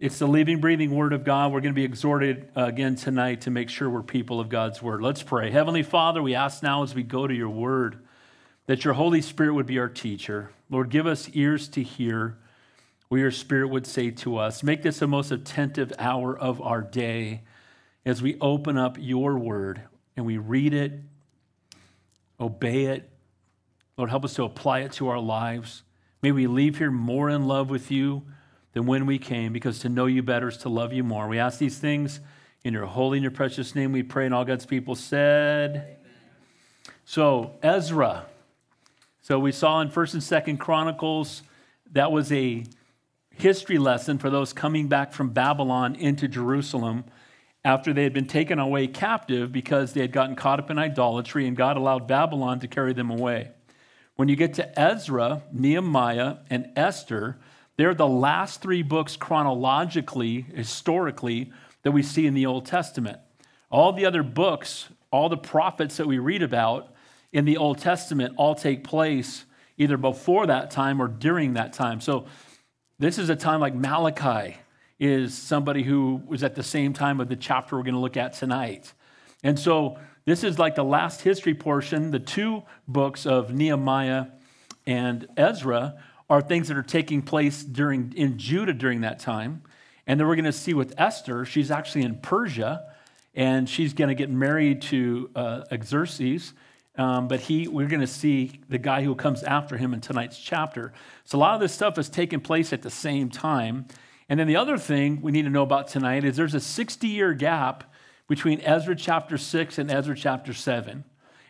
It's the living, breathing Word of God. We're going to be exhorted uh, again tonight to make sure we're people of God's Word. Let's pray. Heavenly Father, we ask now as we go to your Word that your Holy Spirit would be our teacher. Lord, give us ears to hear what your Spirit would say to us. Make this the most attentive hour of our day as we open up your Word and we read it, obey it. Lord, help us to apply it to our lives. May we leave here more in love with you than when we came, because to know you better is to love you more. We ask these things in your holy and your precious name. We pray, and all God's people said. Amen. So, Ezra. So, we saw in 1st and 2nd Chronicles, that was a history lesson for those coming back from Babylon into Jerusalem after they had been taken away captive because they had gotten caught up in idolatry and God allowed Babylon to carry them away. When you get to Ezra, Nehemiah, and Esther, they're the last three books chronologically, historically, that we see in the Old Testament. All the other books, all the prophets that we read about in the Old Testament, all take place either before that time or during that time. So this is a time like Malachi is somebody who was at the same time of the chapter we're going to look at tonight. And so this is like the last history portion. The two books of Nehemiah and Ezra are things that are taking place during in Judah during that time. And then we're going to see with Esther, she's actually in Persia, and she's going to get married to uh, Xerxes. Um, but he, we're going to see the guy who comes after him in tonight's chapter. So a lot of this stuff is taking place at the same time. And then the other thing we need to know about tonight is there's a 60 year gap between Ezra chapter 6 and Ezra chapter 7.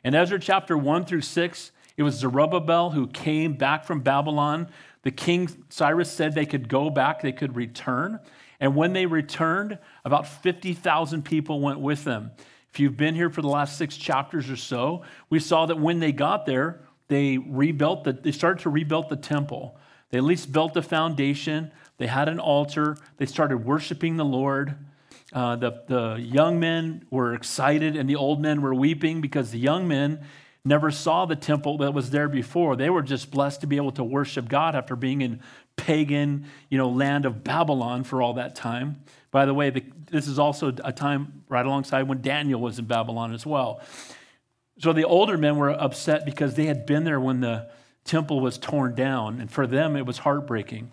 And Ezra chapter 1 through 6, it was Zerubbabel who came back from Babylon. The king Cyrus said they could go back, they could return. And when they returned, about 50,000 people went with them. If you've been here for the last six chapters or so, we saw that when they got there, they rebuilt the, they started to rebuild the temple. They at least built the foundation. They had an altar. They started worshiping the Lord. Uh, the, the young men were excited and the old men were weeping because the young men never saw the temple that was there before. They were just blessed to be able to worship God after being in pagan, you know, land of Babylon for all that time. By the way, the, this is also a time right alongside when Daniel was in Babylon as well. So the older men were upset because they had been there when the temple was torn down, and for them it was heartbreaking.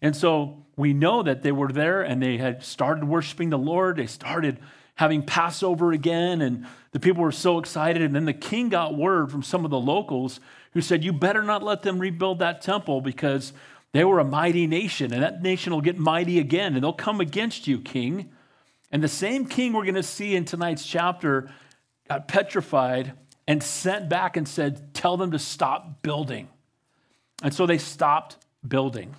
And so we know that they were there and they had started worshiping the Lord. They started having Passover again, and the people were so excited. And then the king got word from some of the locals who said, You better not let them rebuild that temple because they were a mighty nation, and that nation will get mighty again, and they'll come against you, king. And the same king we're going to see in tonight's chapter got petrified and sent back and said, Tell them to stop building. And so they stopped building.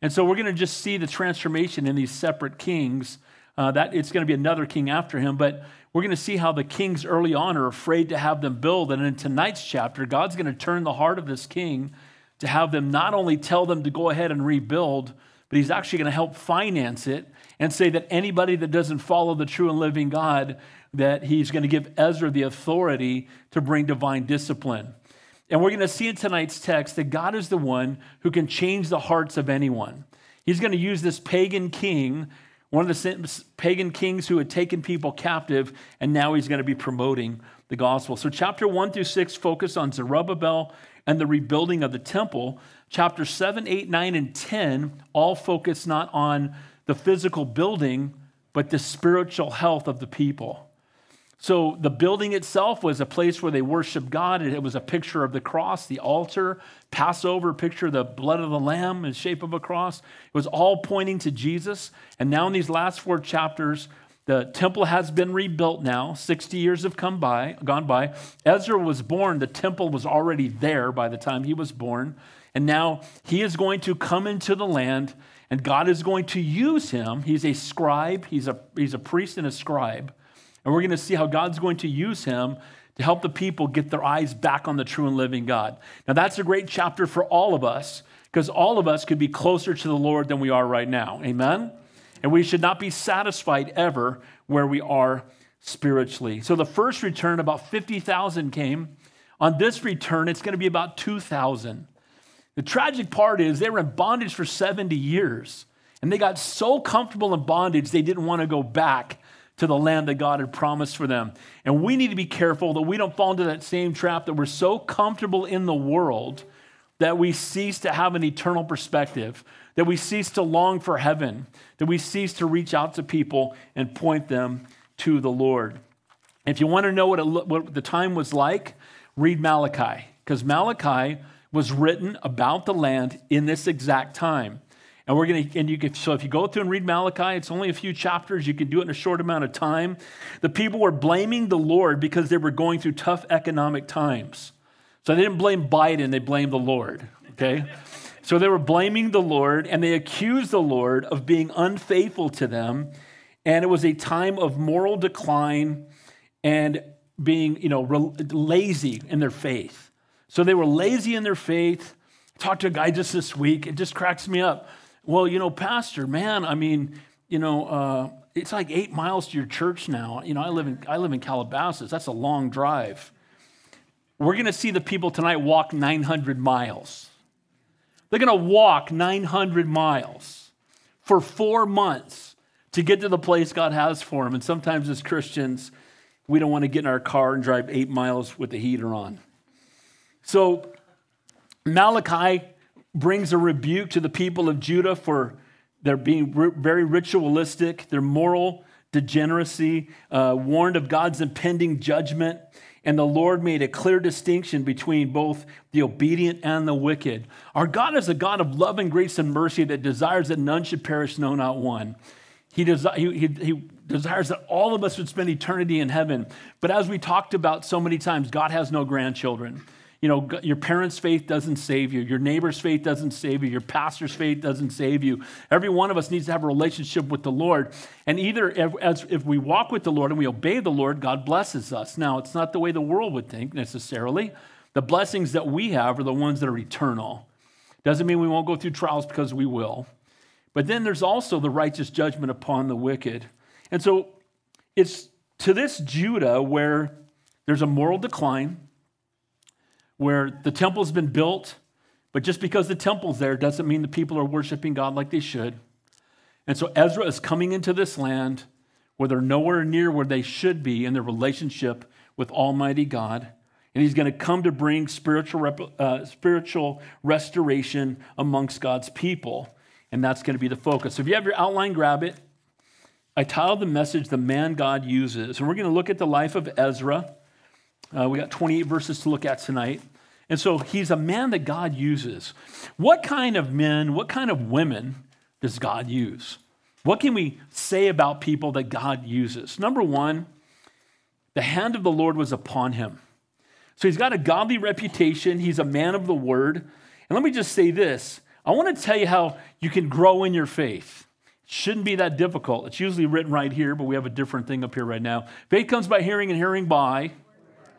And so we're going to just see the transformation in these separate kings. Uh, that it's going to be another king after him, but we're going to see how the kings early on are afraid to have them build. And in tonight's chapter, God's going to turn the heart of this king to have them not only tell them to go ahead and rebuild, but he's actually going to help finance it and say that anybody that doesn't follow the true and living God, that he's going to give Ezra the authority to bring divine discipline. And we're going to see in tonight's text that God is the one who can change the hearts of anyone. He's going to use this pagan king, one of the pagan kings who had taken people captive, and now he's going to be promoting the gospel. So, chapter 1 through 6 focus on Zerubbabel and the rebuilding of the temple. Chapter 7, 8, 9, and 10 all focus not on the physical building, but the spiritual health of the people. So the building itself was a place where they worshiped God. It was a picture of the cross, the altar, Passover, picture the blood of the lamb in shape of a cross. It was all pointing to Jesus. And now in these last four chapters, the temple has been rebuilt now. 60 years have come by, gone by. Ezra was born, the temple was already there by the time he was born. And now he is going to come into the land and God is going to use him. He's a scribe, he's a, he's a priest and a scribe and we're going to see how God's going to use him to help the people get their eyes back on the true and living God. Now, that's a great chapter for all of us because all of us could be closer to the Lord than we are right now. Amen? And we should not be satisfied ever where we are spiritually. So, the first return, about 50,000 came. On this return, it's going to be about 2,000. The tragic part is they were in bondage for 70 years. And they got so comfortable in bondage, they didn't want to go back to the land that God had promised for them. And we need to be careful that we don't fall into that same trap that we're so comfortable in the world that we cease to have an eternal perspective, that we cease to long for heaven, that we cease to reach out to people and point them to the Lord. If you want to know what, it, what the time was like, read Malachi, because Malachi was written about the land in this exact time. And we're going to, and you can, so if you go through and read Malachi, it's only a few chapters. You can do it in a short amount of time. The people were blaming the Lord because they were going through tough economic times. So they didn't blame Biden, they blamed the Lord, okay? so they were blaming the Lord and they accused the Lord of being unfaithful to them. And it was a time of moral decline and being, you know, lazy in their faith. So they were lazy in their faith. Talked to a guy just this week. It just cracks me up. Well, you know, Pastor, man, I mean, you know, uh, it's like eight miles to your church now. You know, I live in I live in Calabasas. That's a long drive. We're going to see the people tonight walk 900 miles. They're going to walk 900 miles for four months to get to the place God has for them. And sometimes as Christians, we don't want to get in our car and drive eight miles with the heater on. So Malachi brings a rebuke to the people of Judah for their being very ritualistic, their moral degeneracy, uh, warned of God's impending judgment. And the Lord made a clear distinction between both the obedient and the wicked. Our God is a God of love and grace and mercy that desires that none should perish, no, not one. He, desi- he, he, he desires that all of us would spend eternity in heaven. But as we talked about so many times, God has no grandchildren. You know, your parents' faith doesn't save you. Your neighbor's faith doesn't save you. Your pastor's faith doesn't save you. Every one of us needs to have a relationship with the Lord. And either if, as, if we walk with the Lord and we obey the Lord, God blesses us. Now, it's not the way the world would think necessarily. The blessings that we have are the ones that are eternal. Doesn't mean we won't go through trials because we will. But then there's also the righteous judgment upon the wicked. And so it's to this Judah where there's a moral decline where the temple's been built, but just because the temple's there doesn't mean the people are worshiping God like they should. And so Ezra is coming into this land where they're nowhere near where they should be in their relationship with Almighty God. And he's going to come to bring spiritual, uh, spiritual restoration amongst God's people. And that's going to be the focus. So if you have your outline, grab it. I titled the message, The Man God Uses. And we're going to look at the life of Ezra. Uh, we got 28 verses to look at tonight. And so he's a man that God uses. What kind of men, what kind of women does God use? What can we say about people that God uses? Number one, the hand of the Lord was upon him. So he's got a godly reputation. He's a man of the word. And let me just say this I want to tell you how you can grow in your faith. It shouldn't be that difficult. It's usually written right here, but we have a different thing up here right now. Faith comes by hearing, and hearing by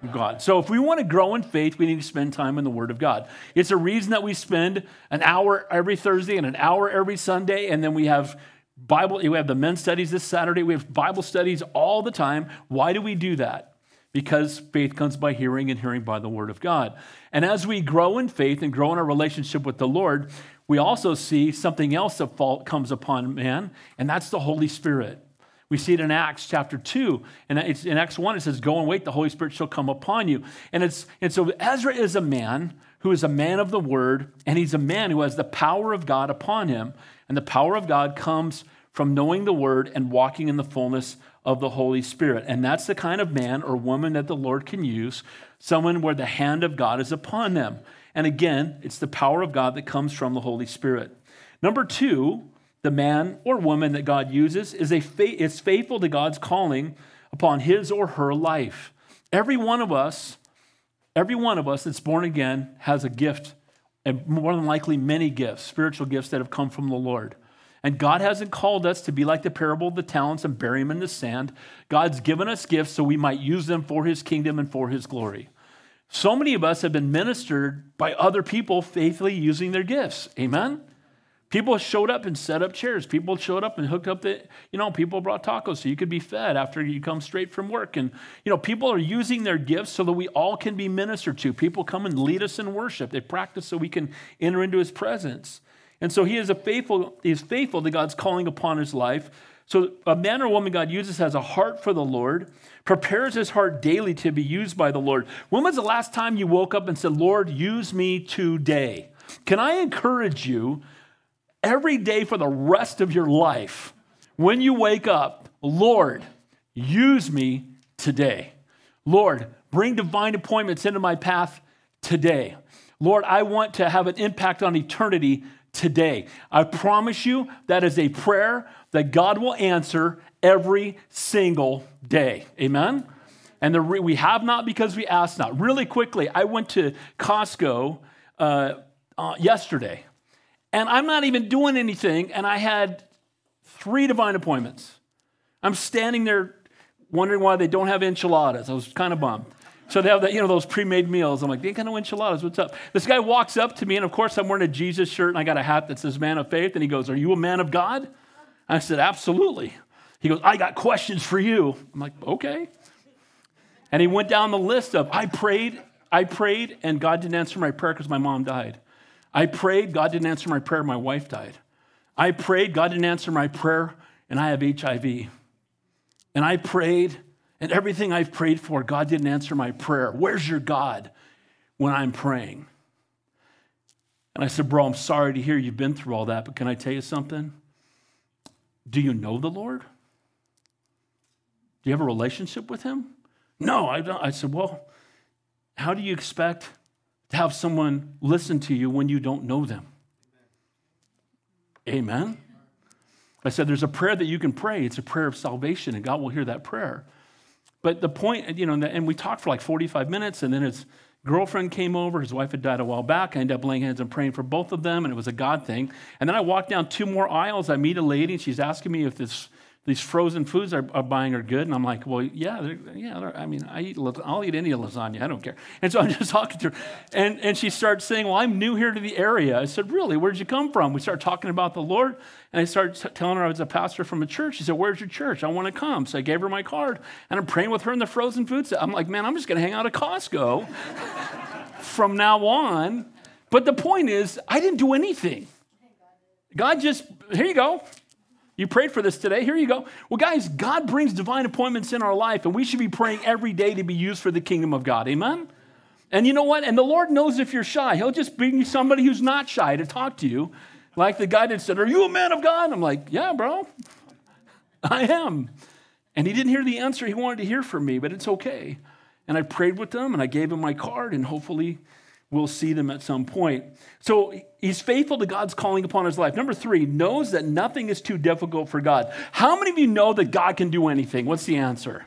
God. So if we want to grow in faith, we need to spend time in the Word of God. It's a reason that we spend an hour every Thursday and an hour every Sunday, and then we have Bible, we have the men's studies this Saturday, we have Bible studies all the time. Why do we do that? Because faith comes by hearing and hearing by the Word of God. And as we grow in faith and grow in our relationship with the Lord, we also see something else that comes upon man, and that's the Holy Spirit. We see it in Acts chapter 2. And it's, in Acts 1, it says, Go and wait, the Holy Spirit shall come upon you. And, it's, and so Ezra is a man who is a man of the word, and he's a man who has the power of God upon him. And the power of God comes from knowing the word and walking in the fullness of the Holy Spirit. And that's the kind of man or woman that the Lord can use, someone where the hand of God is upon them. And again, it's the power of God that comes from the Holy Spirit. Number two, the man or woman that God uses is, a fa- is faithful to God's calling upon his or her life. Every one of us, every one of us that's born again has a gift, and more than likely many gifts, spiritual gifts that have come from the Lord. And God hasn't called us to be like the parable of the talents and bury them in the sand. God's given us gifts so we might use them for his kingdom and for his glory. So many of us have been ministered by other people faithfully using their gifts. Amen? People showed up and set up chairs. People showed up and hooked up the, you know, people brought tacos so you could be fed after you come straight from work. And, you know, people are using their gifts so that we all can be ministered to. People come and lead us in worship. They practice so we can enter into his presence. And so he is a faithful, he is faithful to God's calling upon his life. So a man or woman God uses has a heart for the Lord, prepares his heart daily to be used by the Lord. When was the last time you woke up and said, Lord, use me today? Can I encourage you every day for the rest of your life, when you wake up, Lord, use me today. Lord, bring divine appointments into my path today. Lord, I want to have an impact on eternity today. I promise you that is a prayer that God will answer every single day. Amen? And the, we have not because we ask not. Really quickly, I went to Costco uh, uh, yesterday, and I'm not even doing anything, and I had three divine appointments. I'm standing there wondering why they don't have enchiladas. I was kind of bummed. So they have that, you know, those pre-made meals. I'm like, they ain't got no enchiladas. What's up? This guy walks up to me, and of course, I'm wearing a Jesus shirt, and I got a hat that says "Man of Faith." And he goes, "Are you a man of God?" I said, "Absolutely." He goes, "I got questions for you." I'm like, "Okay." And he went down the list of, "I prayed, I prayed, and God didn't answer my prayer because my mom died. I prayed, God didn't answer my prayer, my wife died. I prayed, God didn't answer my prayer, and I have HIV. And I prayed." And everything I've prayed for, God didn't answer my prayer. Where's your God when I'm praying? And I said, Bro, I'm sorry to hear you've been through all that, but can I tell you something? Do you know the Lord? Do you have a relationship with Him? No, I don't. I said, Well, how do you expect to have someone listen to you when you don't know them? Amen. I said, There's a prayer that you can pray. It's a prayer of salvation, and God will hear that prayer. But the point, you know, and we talked for like 45 minutes, and then his girlfriend came over. His wife had died a while back. I ended up laying hands and praying for both of them, and it was a God thing. And then I walked down two more aisles. I meet a lady, and she's asking me if this these frozen foods I'm buying are good. And I'm like, well, yeah, yeah. I mean, I eat, I'll eat any lasagna. I don't care. And so I'm just talking to her. And, and she starts saying, well, I'm new here to the area. I said, really? Where'd you come from? We start talking about the Lord. And I started telling her I was a pastor from a church. She said, where's your church? I want to come. So I gave her my card. And I'm praying with her in the frozen foods. I'm like, man, I'm just going to hang out at Costco from now on. But the point is, I didn't do anything. God just, here you go. You prayed for this today. Here you go. Well, guys, God brings divine appointments in our life, and we should be praying every day to be used for the kingdom of God. Amen? And you know what? And the Lord knows if you're shy. He'll just bring you somebody who's not shy to talk to you. Like the guy that said, Are you a man of God? I'm like, Yeah, bro. I am. And he didn't hear the answer he wanted to hear from me, but it's okay. And I prayed with them and I gave him my card, and hopefully we'll see them at some point. So he's faithful to God's calling upon his life. Number three, knows that nothing is too difficult for God. How many of you know that God can do anything? What's the answer?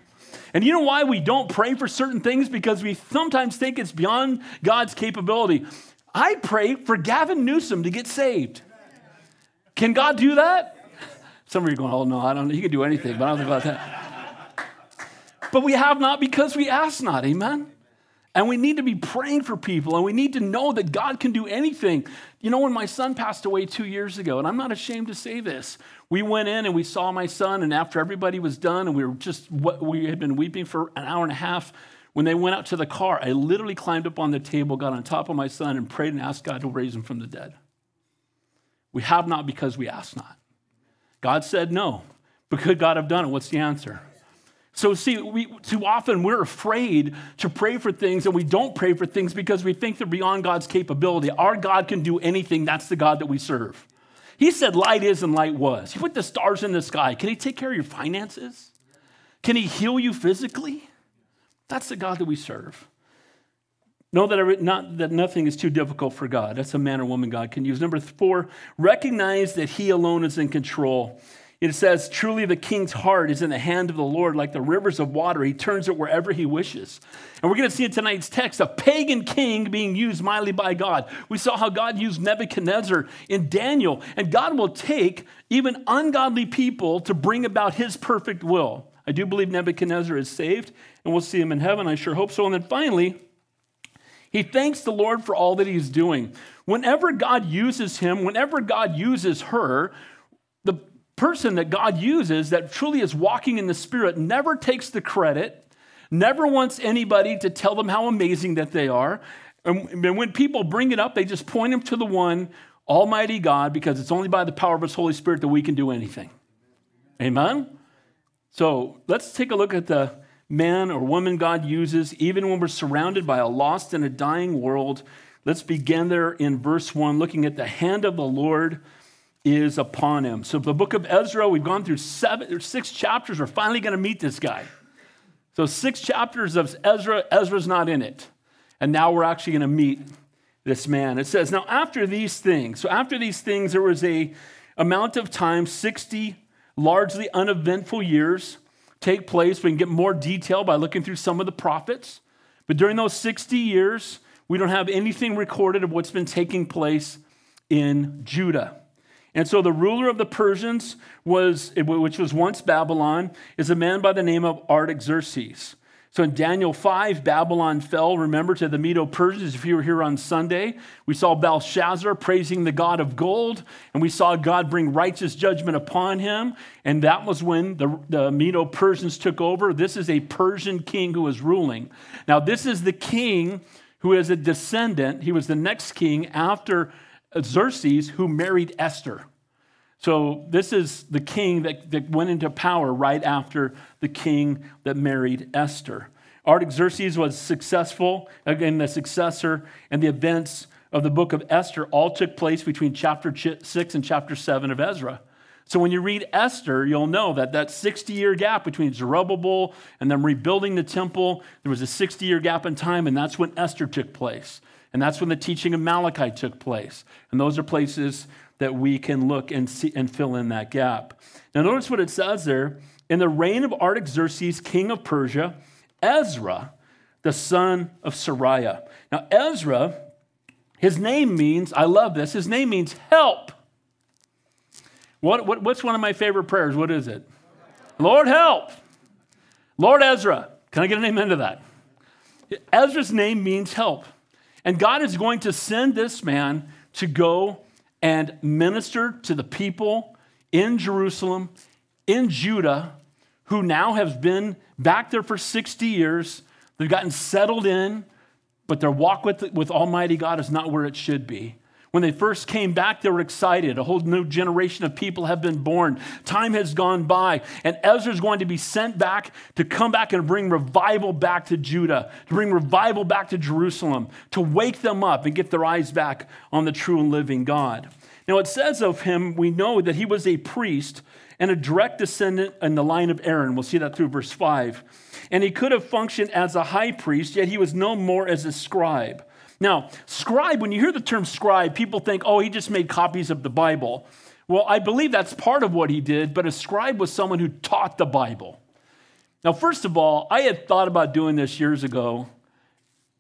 And you know why we don't pray for certain things? Because we sometimes think it's beyond God's capability. I pray for Gavin Newsom to get saved. Can God do that? Some of you are going, oh no, I don't know. He can do anything, but I don't think about that. But we have not because we ask not. Amen? And we need to be praying for people and we need to know that God can do anything. You know, when my son passed away two years ago, and I'm not ashamed to say this, we went in and we saw my son, and after everybody was done and we were just, we had been weeping for an hour and a half, when they went out to the car, I literally climbed up on the table, got on top of my son, and prayed and asked God to raise him from the dead. We have not because we ask not. God said no. But could God have done it? What's the answer? So, see, we, too often we're afraid to pray for things and we don't pray for things because we think they're beyond God's capability. Our God can do anything. That's the God that we serve. He said, Light is and light was. He put the stars in the sky. Can He take care of your finances? Can He heal you physically? That's the God that we serve. Know that, I, not, that nothing is too difficult for God. That's a man or woman God can use. Number four, recognize that He alone is in control. It says, Truly the king's heart is in the hand of the Lord, like the rivers of water. He turns it wherever he wishes. And we're going to see in tonight's text a pagan king being used mightily by God. We saw how God used Nebuchadnezzar in Daniel, and God will take even ungodly people to bring about his perfect will. I do believe Nebuchadnezzar is saved, and we'll see him in heaven. I sure hope so. And then finally, he thanks the Lord for all that he's doing. Whenever God uses him, whenever God uses her, person that God uses that truly is walking in the Spirit never takes the credit, never wants anybody to tell them how amazing that they are. And when people bring it up, they just point them to the one Almighty God, because it's only by the power of His Holy Spirit that we can do anything. Amen? So let's take a look at the man or woman God uses, even when we're surrounded by a lost and a dying world. Let's begin there in verse 1, looking at the hand of the Lord is upon him. So, the book of Ezra, we've gone through seven or six chapters. We're finally going to meet this guy. So, six chapters of Ezra, Ezra's not in it. And now we're actually going to meet this man. It says, Now, after these things, so after these things, there was a amount of time, 60 largely uneventful years take place. We can get more detail by looking through some of the prophets. But during those 60 years, we don't have anything recorded of what's been taking place in Judah. And so the ruler of the Persians was, which was once Babylon, is a man by the name of Artaxerxes. So in Daniel 5, Babylon fell, remember, to the Medo Persians. If you were here on Sunday, we saw Belshazzar praising the God of gold, and we saw God bring righteous judgment upon him. And that was when the, the Medo Persians took over. This is a Persian king who was ruling. Now, this is the king who is a descendant. He was the next king after Xerxes, who married Esther. So, this is the king that, that went into power right after the king that married Esther. Artaxerxes was successful, again, the successor, and the events of the book of Esther all took place between chapter 6 and chapter 7 of Ezra. So when you read Esther, you'll know that that 60 year gap between Zerubbabel and them rebuilding the temple, there was a 60 year gap in time, and that's when Esther took place. And that's when the teaching of Malachi took place. And those are places that we can look and see and fill in that gap. Now, notice what it says there. In the reign of Artaxerxes, king of Persia, Ezra, the son of Seraiah. Now, Ezra, his name means, I love this, his name means help. What, what, what's one of my favorite prayers? What is it? Lord, help. Lord Ezra. Can I get an amen to that? Ezra's name means help. And God is going to send this man to go and minister to the people in Jerusalem, in Judah, who now have been back there for 60 years. They've gotten settled in, but their walk with, with Almighty God is not where it should be. When they first came back, they were excited. A whole new generation of people have been born. Time has gone by, and Ezra is going to be sent back to come back and bring revival back to Judah, to bring revival back to Jerusalem, to wake them up and get their eyes back on the true and living God. Now, it says of him, we know that he was a priest and a direct descendant in the line of Aaron. We'll see that through verse 5. And he could have functioned as a high priest, yet he was no more as a scribe. Now, scribe, when you hear the term scribe, people think, oh, he just made copies of the Bible. Well, I believe that's part of what he did, but a scribe was someone who taught the Bible. Now, first of all, I had thought about doing this years ago.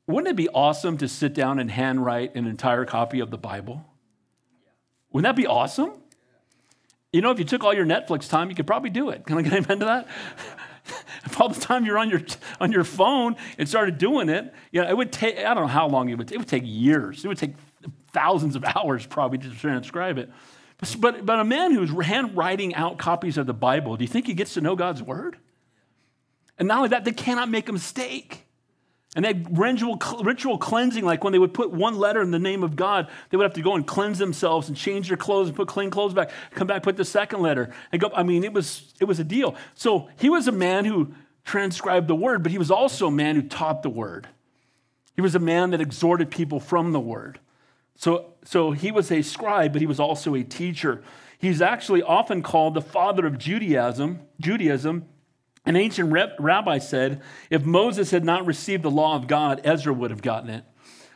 Wouldn't it be awesome to sit down and handwrite an entire copy of the Bible? Wouldn't that be awesome? You know, if you took all your Netflix time, you could probably do it. Can I get amen to that? if all the time you're on your on your phone and started doing it, you know, it would take I don't know how long it would take. It would take years. It would take thousands of hours probably to transcribe it. But, but, a man who's handwriting out copies of the Bible, do you think he gets to know God's word? And not only that, they cannot make a mistake. And they ritual, ritual cleansing, like when they would put one letter in the name of God, they would have to go and cleanse themselves and change their clothes and put clean clothes back, come back, put the second letter. And go, I mean, it was, it was a deal. So he was a man who transcribed the word, but he was also a man who taught the word. He was a man that exhorted people from the word. So, so he was a scribe, but he was also a teacher. He's actually often called the father of Judaism, Judaism an ancient rabbi said if Moses had not received the law of God, Ezra would have gotten it.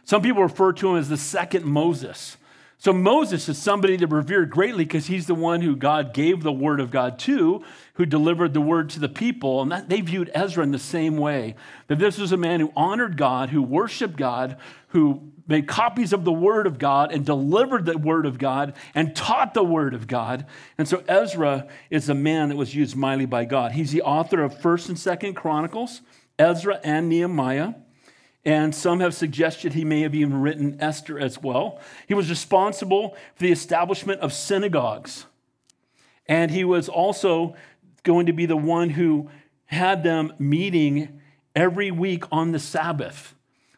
Some people refer to him as the second Moses. So Moses is somebody to revere greatly because he's the one who God gave the word of God to, who delivered the word to the people. And that, they viewed Ezra in the same way that this was a man who honored God, who worshiped God, who made copies of the word of God and delivered the word of God and taught the word of God. And so Ezra is a man that was used mightily by God. He's the author of 1st and 2nd Chronicles, Ezra and Nehemiah and some have suggested he may have even written Esther as well. He was responsible for the establishment of synagogues, and he was also going to be the one who had them meeting every week on the Sabbath.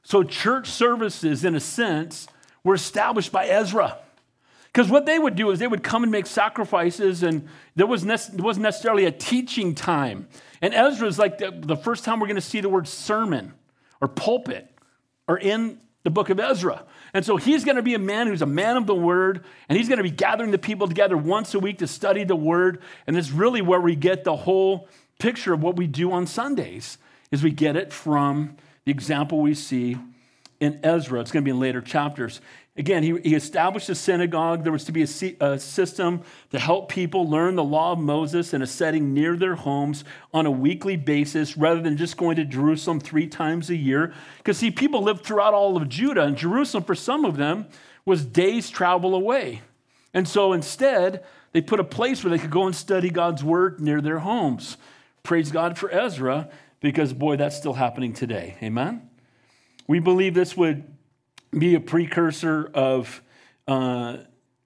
So, church services, in a sense, were established by Ezra. Because what they would do is they would come and make sacrifices, and there, was ne- there wasn't necessarily a teaching time. And Ezra is like the, the first time we're going to see the word sermon or pulpit or in the book of Ezra. And so he's going to be a man who's a man of the word, and he's going to be gathering the people together once a week to study the word. And it's really where we get the whole picture of what we do on Sundays, is we get it from the example we see in Ezra. It's going to be in later chapters. Again, he, he established a synagogue. There was to be a, a, system to help people learn the law of Moses in a setting near their homes on a weekly basis rather than just going to Jerusalem three times a year. Because, see, people lived throughout all of Judah, and Jerusalem, for some of them, was days' travel away. And so instead, they put a place where they could go and study God's word near their homes. Praise God for Ezra, because, boy, that's still happening today. Amen? We believe this would be a precursor of uh,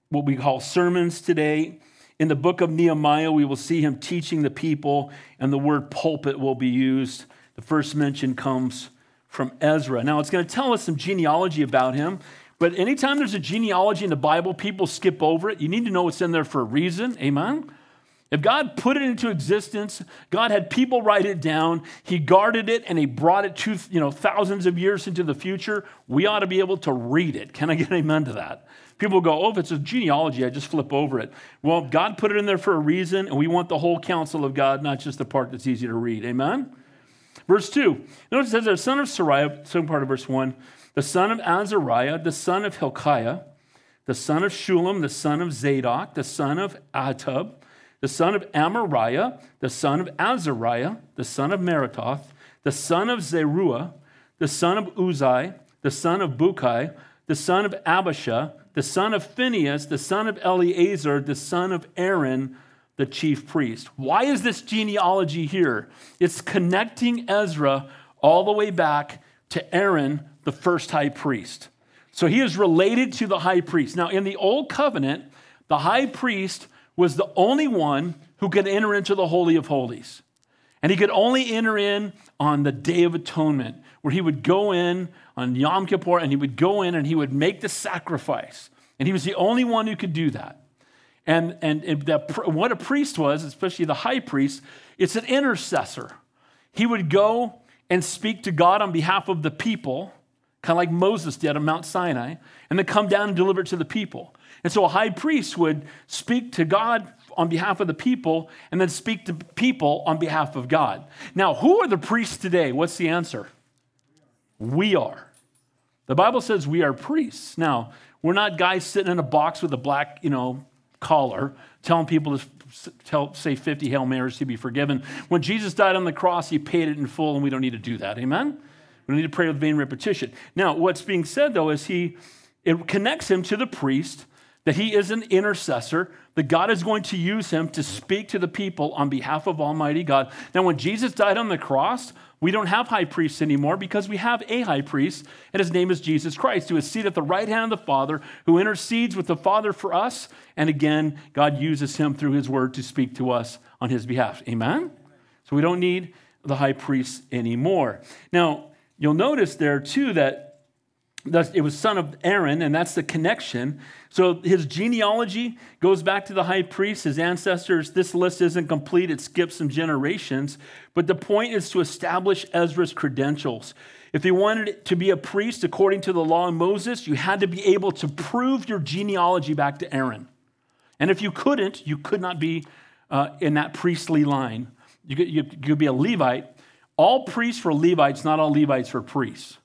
what we call sermons today. In the book of Nehemiah, we will see him teaching the people, and the word pulpit will be used. The first mention comes from Ezra. Now, it's going to tell us some genealogy about him, but anytime there's a genealogy in the Bible, people skip over it. You need to know it's in there for a reason. Amen? If God put it into existence, God had people write it down, He guarded it, and He brought it to you know thousands of years into the future, we ought to be able to read it. Can I get amen to that? People go, oh, if it's a genealogy, I just flip over it. Well, God put it in there for a reason, and we want the whole counsel of God, not just the part that's easy to read. Amen? Verse 2. Notice it says, the son of Seraiah, second part of verse 1, the son of Azariah, the son of Hilkiah, the son of Shallum, the son of Zadok, the son of Ahitub, the son of Amariah, the son of Azariah, the son of Maratoth, the son of Zeruah, the son of Uzai, the son of Bukai, the son of Abisha, the son of Phinehas, the son of Eleazar, the son of Aaron, the chief priest. Why is this genealogy here? It's connecting Ezra all the way back to Aaron, the first high priest. So he is related to the high priest. Now, in the Old Covenant, the high priest was the only one who could enter into the Holy of Holies. And he could only enter in on the Day of Atonement, where he would go in on Yom Kippur and he would go in and he would make the sacrifice. And he was the only one who could do that. And, and, what a priest was, especially the high priest, it's an intercessor. He would go and speak to God on behalf of the people, kind of like Moses did on Mount Sinai, and then come down and deliver it to the people. And so a high priest would speak to God on behalf of the people and then speak to people on behalf of God. Now, who are the priests today? What's the answer? We are. The Bible says we are priests. Now, we're not guys sitting in a box with a black, you know, collar telling people to tell, say 50 Hail Marys to be forgiven. When Jesus died on the cross, he paid it in full, and we don't need to do that. Amen? We don't need to pray with vain repetition. Now, what's being said, though, is he, it connects him to the priest that he is an intercessor, that God is going to use him to speak to the people on behalf of Almighty God. Now, when Jesus died on the cross, we don't have high priests anymore because we have a high priest, and his name is Jesus Christ, who is seated at the right hand of the Father, who intercedes with the Father for us. And again, God uses him through his word to speak to us on his behalf. Amen? So we don't need the high priest anymore. Now, you'll notice there too that it was son of Aaron, and that's the connection. So his genealogy goes back to the high priest, his ancestors. This list isn't complete, it skips some generations. But the point is to establish Ezra's credentials. If you wanted to be a priest according to the law of Moses, you had to be able to prove your genealogy back to Aaron. And if you couldn't, you could not be uh, in that priestly line. You could, you could be a Levite. All priests were Levites, not all Levites were priests.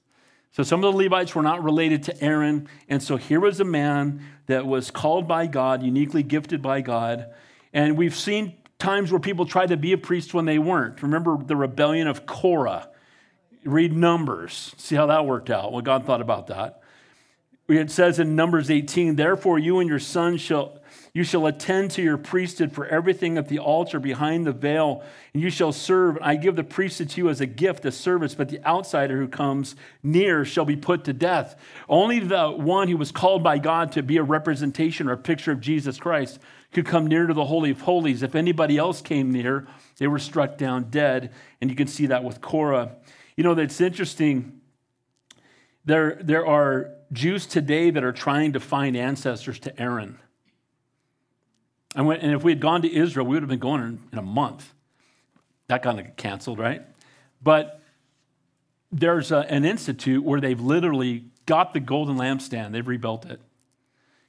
So some of the Levites were not related to Aaron. And so here was a man that was called by God, uniquely gifted by God. And we've seen times where people tried to be a priest when they weren't. Remember the rebellion of Korah. Read Numbers, see how that worked out, what God thought about that. It says in Numbers 18, therefore you and your sons shall you shall attend to your priesthood for everything at the altar behind the veil, and you shall serve. I give the priesthood to you as a gift, a service, but the outsider who comes near shall be put to death. Only the one who was called by God to be a representation or a picture of Jesus Christ could come near to the Holy of Holies. If anybody else came near, they were struck down dead. And you can see that with Korah. You know, that's interesting. There, there are Jews today that are trying to find ancestors to Aaron. I went, and if we had gone to Israel, we would have been going in, in a month. That kind of canceled, right? But there's a, an institute where they've literally got the golden lampstand, they've rebuilt it.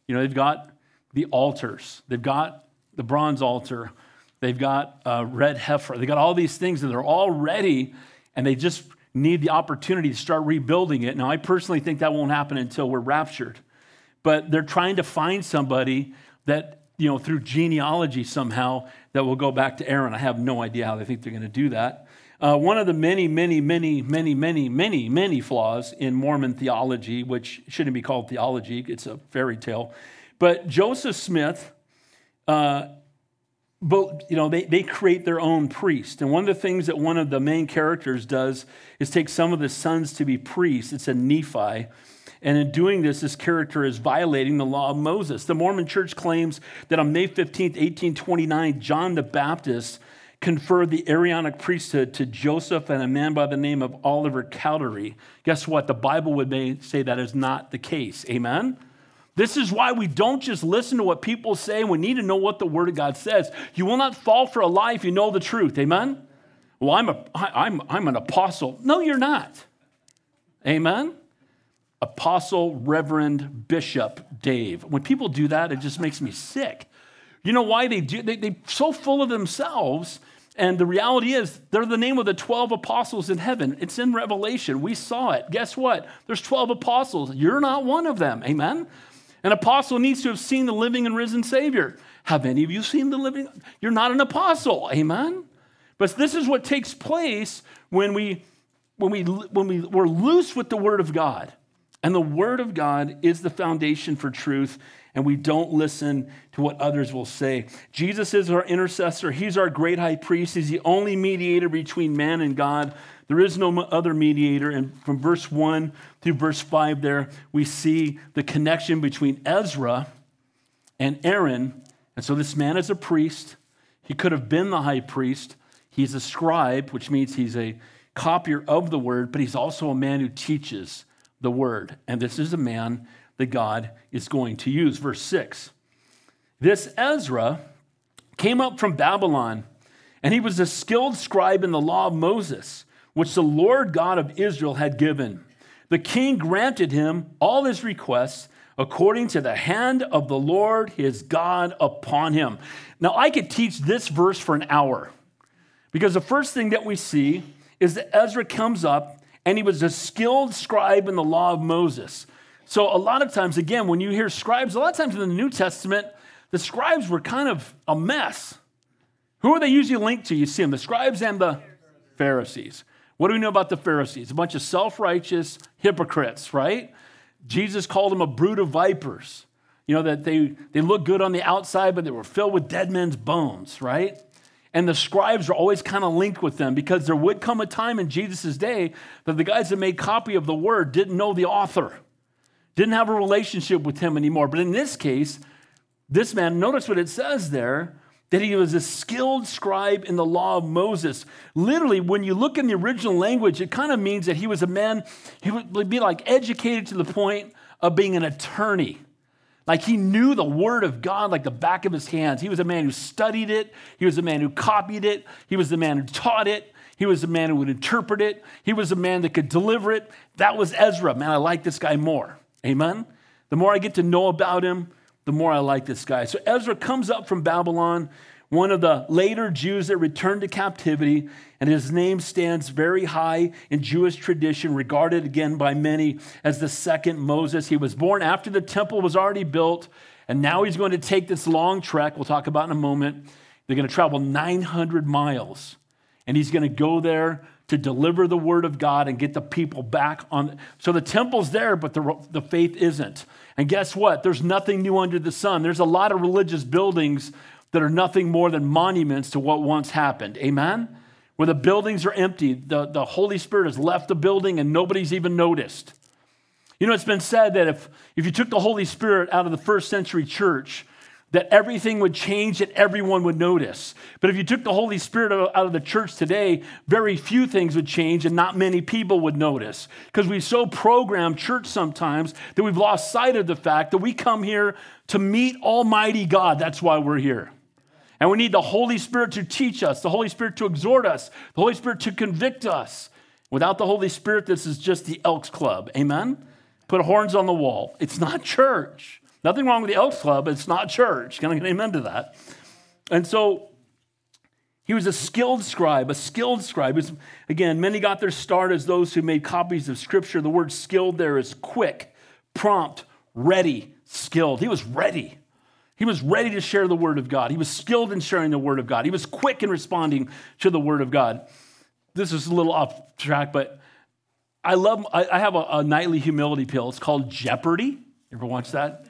You know, they've got the altars, they've got the bronze altar, they've got a red heifer, they've got all these things, and they're all ready, and they just need the opportunity to start rebuilding it. Now, I personally think that won't happen until we're raptured, but they're trying to find somebody that, you know, through genealogy somehow, that will go back to Aaron. I have no idea how they think they're going to do that. Uh, one of the many, many, many, many, many, many, many flaws in Mormon theology, which shouldn't be called theology, it's a fairy tale. But Joseph Smith, uh, but, you know, they, they create their own priest. And one of the things that one of the main characters does is take some of the sons to be priests. It's a Nephi. And in doing this, this character is violating the law of Moses. The Mormon church claims that on May 15, 1829, John the Baptist conferred the Aaronic priesthood to Joseph and a man by the name of Oliver Cowdery. Guess what? The Bible would say that is not the case. Amen? This is why we don't just listen to what people say. We need to know what the Word of God says. You will not fall for a lie if you know the truth. Amen? Well, I'm, a, I, I'm, I'm an apostle. No, you're not. Amen? Apostle, Reverend, Bishop Dave. When people do that, it just makes me sick. You know why they do? They, they're so full of themselves. And the reality is, they're the name of the 12 apostles in heaven. It's in Revelation. We saw it. Guess what? There's 12 apostles. You're not one of them. Amen? An apostle needs to have seen the living and risen Savior. Have any of you seen the living? You're not an apostle. Amen? But this is what takes place when, we, when, we, when we, we're loose with the Word of God. And the Word of God is the foundation for truth and we don't listen to what others will say. Jesus is our intercessor. He's our great high priest. He's the only mediator between man and God. There is no other mediator. And from verse 1 through verse 5, there we see the connection between Ezra and Aaron. And so this man is a priest. He could have been the high priest. He's a scribe, which means he's a copier of the word, but he's also a man who teaches the word. And this is a man that God is going to use. Verse 6 This Ezra came up from Babylon, and he was a skilled scribe in the law of Moses, which the Lord God of Israel had given. The king granted him all his requests according to the hand of the Lord his God upon him. Now, I could teach this verse for an hour because the first thing that we see is that Ezra comes up and he was a skilled scribe in the law of Moses. So, a lot of times, again, when you hear scribes, a lot of times in the New Testament, the scribes were kind of a mess. Who are they usually linked to? You see them, the scribes and the Pharisees. What do we know about the Pharisees? A bunch of self righteous hypocrites, right? Jesus called them a brood of vipers. You know, that they, they look good on the outside, but they were filled with dead men's bones, right? And the scribes are always kind of linked with them because there would come a time in Jesus' day that the guys that made copy of the word didn't know the author didn't have a relationship with him anymore. But in this case, this man, notice what it says there that he was a skilled scribe in the law of Moses. Literally, when you look in the original language, it kind of means that he was a man, he would be like educated to the point of being an attorney. Like he knew the word of God like the back of his hands. He was a man who studied it, he was a man who copied it, he was the man who taught it. He was a man who would interpret it. He was a man that could deliver it. That was Ezra. Man, I like this guy more. Amen? The more I get to know about him, the more I like this guy. So Ezra comes up from Babylon, one of the later Jews that returned to captivity, and his name stands very high in Jewish tradition, regarded again by many as the second Moses. He was born after the temple was already built, and now he's going to take this long trek, we'll talk about in a moment. They're going to travel 900 miles, and he's going to go there to deliver the word of God and get the people back on. So the temple's there, but the, the faith isn't. And guess what? There's nothing new under the sun. There's a lot of religious buildings that are nothing more than monuments to what once happened. Amen? Where the buildings are empty, the, the Holy Spirit has left the building and nobody's even noticed. You know, it's been said that if, if you took the Holy Spirit out of the first century church, that everything would change and everyone would notice. But if you took the Holy Spirit out of the church today, very few things would change and not many people would notice. Because we so program church sometimes that we've lost sight of the fact that we come here to meet Almighty God. That's why we're here. And we need the Holy Spirit to teach us, the Holy Spirit to exhort us, the Holy Spirit to convict us. Without the Holy Spirit, this is just the Elks Club. Amen? Put horns on the wall. It's not church. Nothing wrong with the Elks Club. It's not church. Can I get amen to that? And so he was a skilled scribe, a skilled scribe. Was, again, many got their start as those who made copies of Scripture. The word skilled there is quick, prompt, ready, skilled. He was ready. He was ready to share the Word of God. He was skilled in sharing the Word of God. He was quick in responding to the Word of God. This is a little off track, but I love, I, have a, a nightly humility pill. It's called Jeopardy. You ever watch that?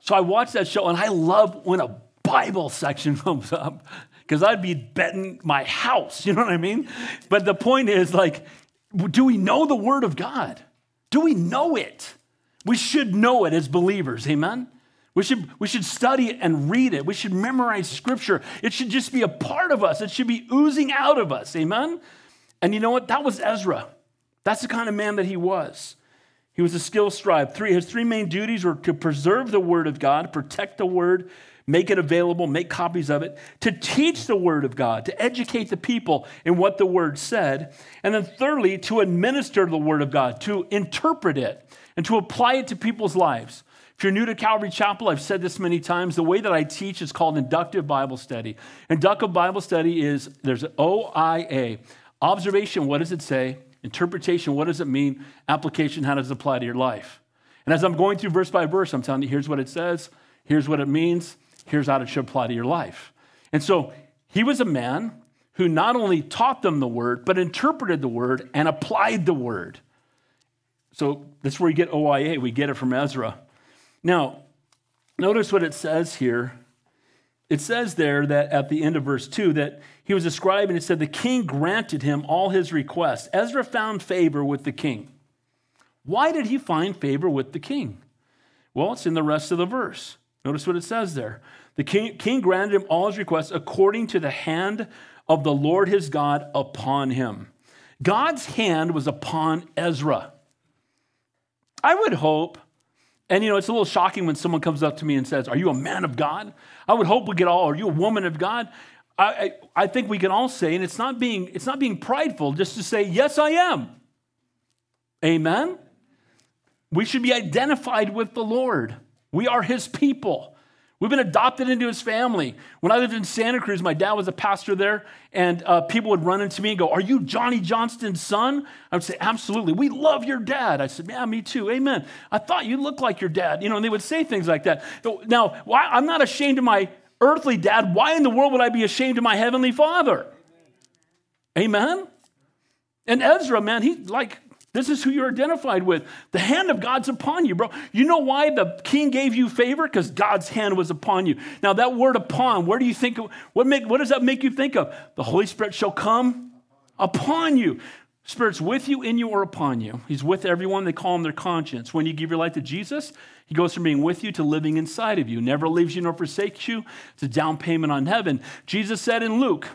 So I watch that show and I love when a Bible section comes up because I'd be betting my house. You know what I mean? But the point is, like, do we know the Word of God? Do we know it? We should know it as believers. Amen? We should, we should study and read it. We should memorize scripture. It should just be a part of us. It should be oozing out of us. Amen? And you know what? That was Ezra. That's the kind of man that he was. He was a skill scribe. Three, his three main duties were to preserve the word of God, protect the word, make it available, make copies of it, to teach the word of God, to educate the people in what the word said, and then thirdly, to administer the word of God, to interpret it, and to apply it to people's lives. If you're new to Calvary Chapel, I've said this many times, the way that I teach is called inductive Bible study. Inductive Bible study is there's OIA, observation, what does it say? Interpretation, what does it mean? Application, how does it apply to your life? And as I'm going through verse by verse, I'm telling you, here's what it says, here's what it means, here's how it should apply to your life. And so he was a man who not only taught them the word, but interpreted the word and applied the word. So that's where we get OIA. We get it from Ezra. Now, notice what it says here. It says there that at the end of verse 2 that he was a scribe and it said the king granted him all his requests. Ezra found favor with the king. Why did he find favor with the king? Well, it's in the rest of the verse. Notice what it says there. The king, king granted him all his requests according to the hand of the Lord his God upon him. God's hand was upon Ezra. I would hope, and you know, it's a little shocking when someone comes up to me and says, Are you a man of God? I would hope we get all, Are you a woman of God? I, I, I think we can all say, and it's not being it's not being prideful just to say, Yes, I am. Amen. We should be identified with the Lord. We are his people. We've been adopted into his family. When I lived in Santa Cruz, my dad was a pastor there, and uh, people would run into me and go, Are you Johnny Johnston's son? I would say, Absolutely. We love your dad. I said, Yeah, me too. Amen. I thought you looked like your dad. You know, and they would say things like that. Now, why, I'm not ashamed of my earthly dad. Why in the world would I be ashamed of my heavenly father? Amen. And Ezra, man, he like this is who you're identified with. The hand of God's upon you, bro. You know why the king gave you favor? Because God's hand was upon you. Now, that word upon, where do you think, what, make, what does that make you think of? The Holy Spirit shall come upon you. Spirit's with you, in you, or upon you. He's with everyone. They call him their conscience. When you give your life to Jesus, he goes from being with you to living inside of you. Never leaves you nor forsakes you. It's a down payment on heaven. Jesus said in Luke,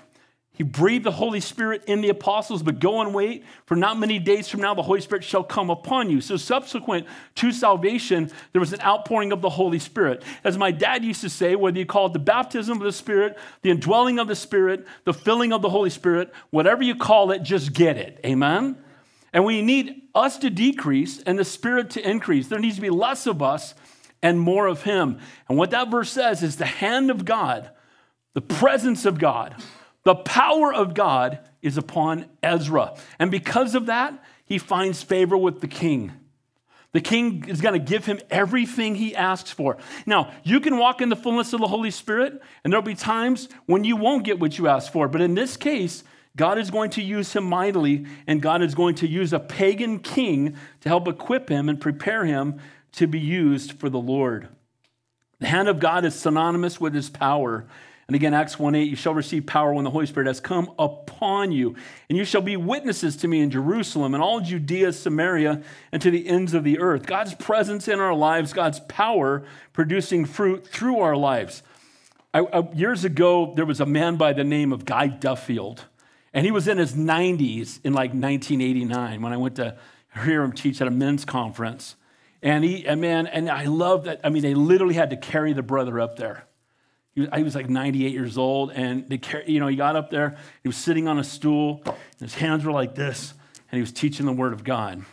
he breathed the Holy Spirit in the apostles, but go and wait, for not many days from now the Holy Spirit shall come upon you. So, subsequent to salvation, there was an outpouring of the Holy Spirit. As my dad used to say, whether you call it the baptism of the Spirit, the indwelling of the Spirit, the filling of the Holy Spirit, whatever you call it, just get it. Amen? And we need us to decrease and the Spirit to increase. There needs to be less of us and more of Him. And what that verse says is the hand of God, the presence of God, the power of God is upon Ezra. And because of that, he finds favor with the king. The king is going to give him everything he asks for. Now, you can walk in the fullness of the Holy Spirit, and there'll be times when you won't get what you ask for. But in this case, God is going to use him mightily, and God is going to use a pagan king to help equip him and prepare him to be used for the Lord. The hand of God is synonymous with his power. And again, Acts 1 8, you shall receive power when the Holy Spirit has come upon you. And you shall be witnesses to me in Jerusalem and all Judea, Samaria, and to the ends of the earth. God's presence in our lives, God's power producing fruit through our lives. I, I, years ago, there was a man by the name of Guy Duffield, and he was in his 90s in like 1989 when I went to hear him teach at a men's conference. And he, and man, and I love that. I mean, they literally had to carry the brother up there. He was, he was like 98 years old, and they, you know, he got up there. He was sitting on a stool, his hands were like this, and he was teaching the Word of God. And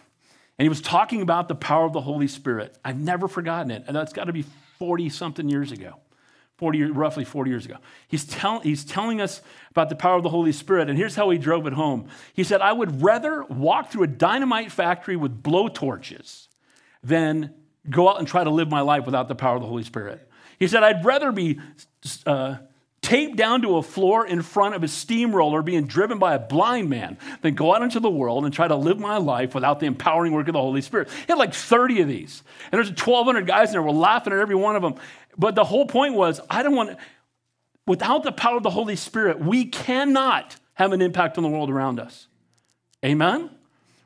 he was talking about the power of the Holy Spirit. I've never forgotten it. And that's got to be 40 something years ago. 40, roughly 40 years ago. He's, tell, he's telling us about the power of the Holy Spirit, and here's how he drove it home. He said, I would rather walk through a dynamite factory with blowtorches than go out and try to live my life without the power of the Holy Spirit. He said, I'd rather be uh, taped down to a floor in front of a steamroller being driven by a blind man than go out into the world and try to live my life without the empowering work of the Holy Spirit. He had like 30 of these. And there's 1,200 guys in there. We're laughing at every one of them. But the whole point was, I don't want, without the power of the Holy Spirit, we cannot have an impact on the world around us. Amen?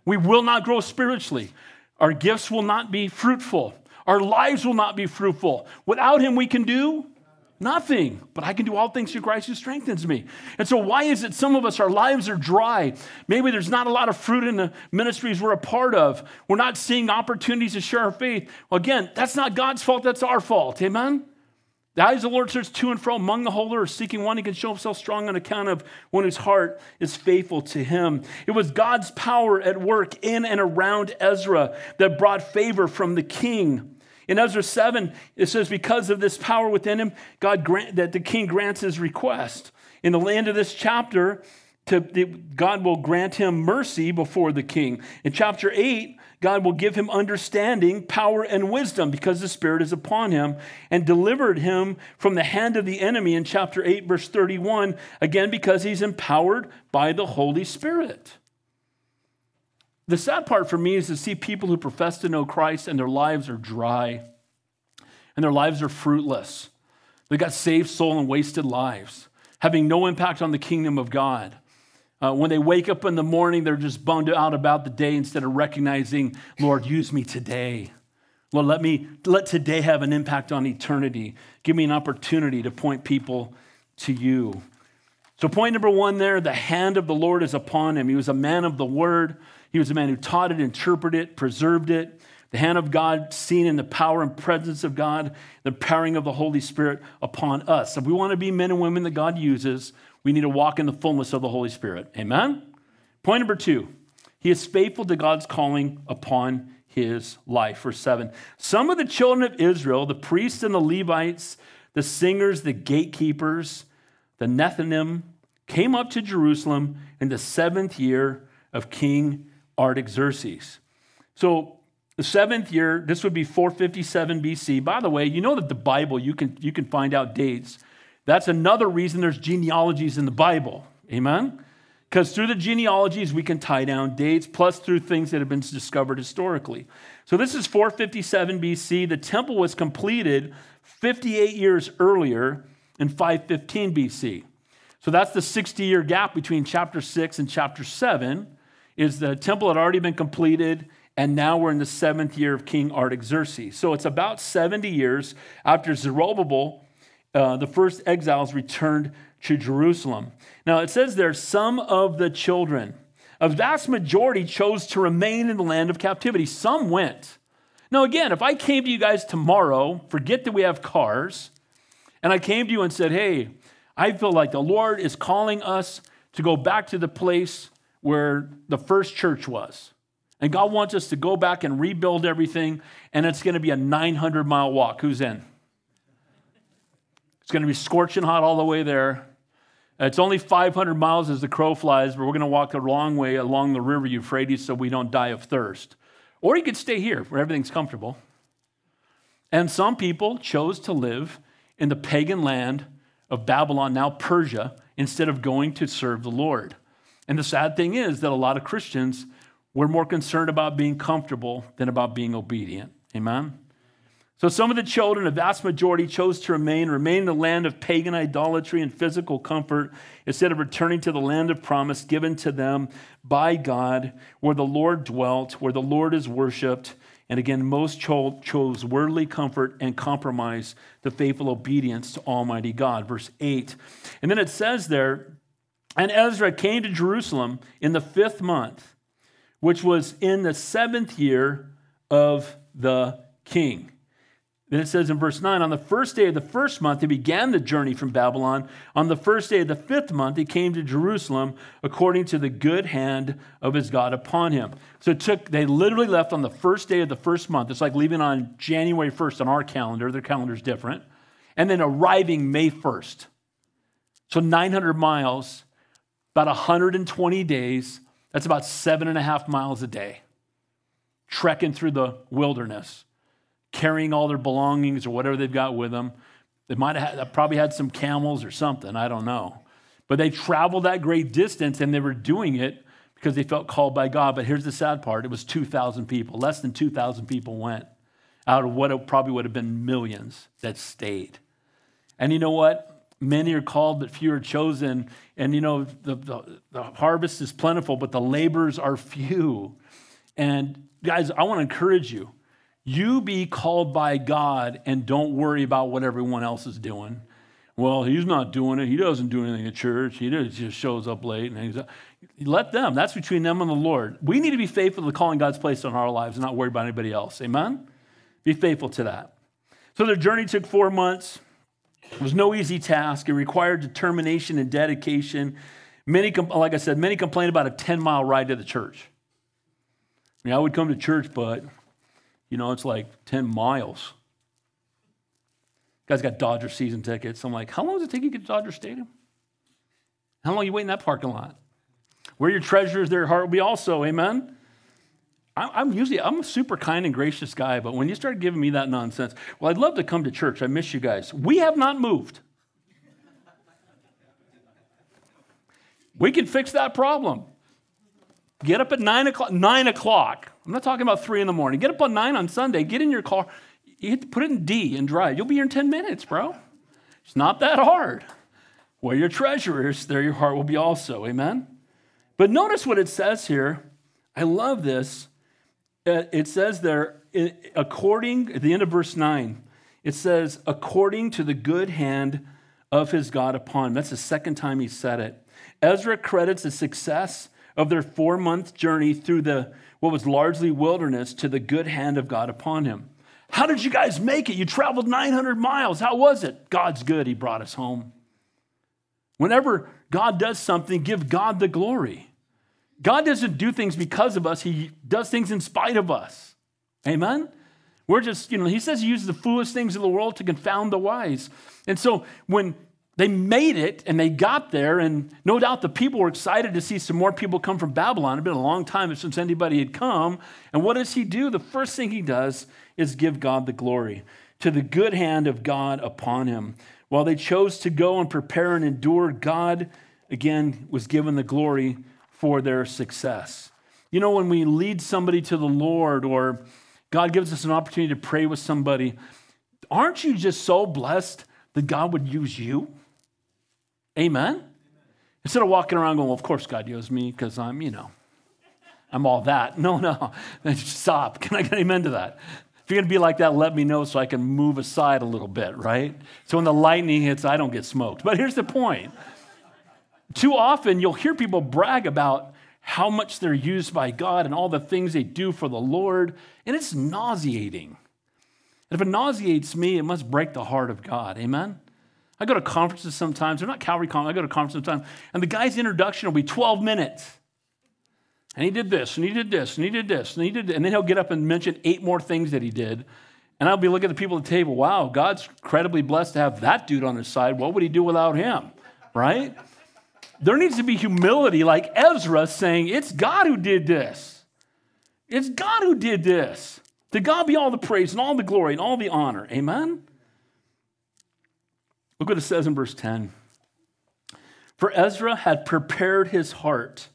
We will not grow spiritually. Our gifts will not be fruitful. Our lives will not be fruitful. Without Him, we can do nothing. But I can do all things through Christ who strengthens me. And so, why is it some of us, our lives are dry? Maybe there's not a lot of fruit in the ministries we're a part of. We're not seeing opportunities to share our faith. Well, again, that's not God's fault, that's our fault. Amen? The eyes of the Lord search to and fro among the whole earth, seeking one who can show himself strong on account of one whose heart is faithful to him. It was God's power at work in and around Ezra that brought favor from the king. In Ezra 7, it says, Because of this power within him, God grant, that the king grants his request. In the land of this chapter, to, God will grant him mercy before the king. In chapter 8, God will give him understanding, power, and wisdom because the Spirit is upon him and delivered him from the hand of the enemy in chapter 8, verse 31, again, because he's empowered by the Holy Spirit. The sad part for me is to see people who profess to know Christ and their lives are dry and their lives are fruitless. They've got saved soul and wasted lives, having no impact on the kingdom of God. Uh, when they wake up in the morning, they're just bummed out about the day instead of recognizing, Lord, use me today. Lord, let me let today have an impact on eternity. Give me an opportunity to point people to you. So, point number one there the hand of the Lord is upon him. He was a man of the word, he was a man who taught it, interpreted it, preserved it. The hand of God seen in the power and presence of God, the powering of the Holy Spirit upon us. If we want to be men and women that God uses, we need to walk in the fullness of the Holy Spirit. Amen? Point number two, he is faithful to God's calling upon his life. Verse 7. Some of the children of Israel, the priests and the Levites, the singers, the gatekeepers, the Nethinim, came up to Jerusalem in the seventh year of King Artaxerxes. So the seventh year, this would be 457 BC. By the way, you know that the Bible, you can, you can find out dates. That's another reason there's genealogies in the Bible. Amen? Because through the genealogies, we can tie down dates, plus through things that have been discovered historically. So this is 457 BC. The temple was completed 58 years earlier in 515 BC. So that's the 60 year gap between chapter 6 and chapter 7 is the temple had already been completed and now we're in the seventh year of King Artaxerxes. So it's about 70 years after Zerubbabel uh, the first exiles returned to Jerusalem. Now it says there, some of the children, a vast majority chose to remain in the land of captivity. Some went. Now, again, if I came to you guys tomorrow, forget that we have cars, and I came to you and said, hey, I feel like the Lord is calling us to go back to the place where the first church was. And God wants us to go back and rebuild everything, and it's going to be a 900 mile walk. Who's in? It's going to be scorching hot all the way there. It's only 500 miles as the crow flies, but we're going to walk a long way along the river Euphrates so we don't die of thirst. Or you could stay here where everything's comfortable. And some people chose to live in the pagan land of Babylon, now Persia, instead of going to serve the Lord. And the sad thing is that a lot of Christians were more concerned about being comfortable than about being obedient. Amen? So some of the children, a vast majority, chose to remain, remain in the land of pagan idolatry and physical comfort instead of returning to the land of promise given to them by God, where the Lord dwelt, where the Lord is worshiped. And again, most cho- chose worldly comfort and compromise the faithful obedience to Almighty God. Verse 8. And then it says there, and Ezra came to Jerusalem in the fifth month, which was in the seventh year of the king. Then it says in verse 9, on the first day of the first month, he began the journey from Babylon. On the first day of the fifth month, he came to Jerusalem according to the good hand of his God upon him. So it took, they literally left on the first day of the first month. It's like leaving on January 1st on our calendar. Their calendar's different. And then arriving May 1st. So 900 miles, about 120 days. That's about seven and a half miles a day, trekking through the wilderness carrying all their belongings or whatever they've got with them. They might have had, probably had some camels or something, I don't know. But they traveled that great distance and they were doing it because they felt called by God. But here's the sad part it was 2,000 people. Less than 2,000 people went out of what probably would have been millions that stayed. And you know what? Many are called, but few are chosen. And you know, the, the, the harvest is plentiful, but the labors are few. And guys, I want to encourage you you be called by God and don't worry about what everyone else is doing. Well, he's not doing it. He doesn't do anything at church. He just shows up late. And he's, let them. That's between them and the Lord. We need to be faithful to the calling God's place on our lives and not worry about anybody else. Amen? Be faithful to that. So their journey took four months. It was no easy task. It required determination and dedication. Many, like I said, many complained about a 10 mile ride to the church. I mean, I would come to church, but you know, it's like 10 miles. Guys got Dodger season tickets. I'm like, how long does it take you to get to Dodger Stadium? How long you wait in that parking lot? Where your treasure treasures, their heart will be also. Amen. I'm usually I'm a super kind and gracious guy, but when you start giving me that nonsense, well, I'd love to come to church. I miss you guys. We have not moved. We can fix that problem. Get up at nine o'clock. Nine o'clock. I'm not talking about three in the morning. Get up at nine on Sunday, get in your car, you hit, put it in D and drive. You'll be here in 10 minutes, bro. It's not that hard. Where your treasure is, there your heart will be also. Amen? But notice what it says here. I love this. Uh, it says there, according, at the end of verse 9, it says, according to the good hand of his God upon him. That's the second time he said it. Ezra credits the success of their four month journey through the what was largely wilderness to the good hand of God upon him. How did you guys make it? You traveled 900 miles. How was it? God's good. He brought us home. Whenever God does something, give God the glory. God doesn't do things because of us, He does things in spite of us. Amen? We're just, you know, He says He uses the foolish things of the world to confound the wise. And so when they made it and they got there, and no doubt the people were excited to see some more people come from Babylon. It had been a long time since anybody had come. And what does he do? The first thing he does is give God the glory to the good hand of God upon him. While they chose to go and prepare and endure, God again was given the glory for their success. You know, when we lead somebody to the Lord or God gives us an opportunity to pray with somebody, aren't you just so blessed that God would use you? Amen? Instead of walking around going, well, of course God used me because I'm, you know, I'm all that. No, no. Stop. Can I get amen to that? If you're going to be like that, let me know so I can move aside a little bit, right? So when the lightning hits, I don't get smoked. But here's the point. Too often, you'll hear people brag about how much they're used by God and all the things they do for the Lord, and it's nauseating. And if it nauseates me, it must break the heart of God. Amen? I go to conferences sometimes. They're not Calvary. I go to conferences sometimes. And the guy's introduction will be 12 minutes. And he did this, and he did this, and he did this, and he did this. And then he'll get up and mention eight more things that he did. And I'll be looking at the people at the table. Wow, God's incredibly blessed to have that dude on his side. What would he do without him? Right? There needs to be humility, like Ezra saying, It's God who did this. It's God who did this. To God be all the praise and all the glory and all the honor. Amen? Look what it says in verse 10. For Ezra had prepared his heart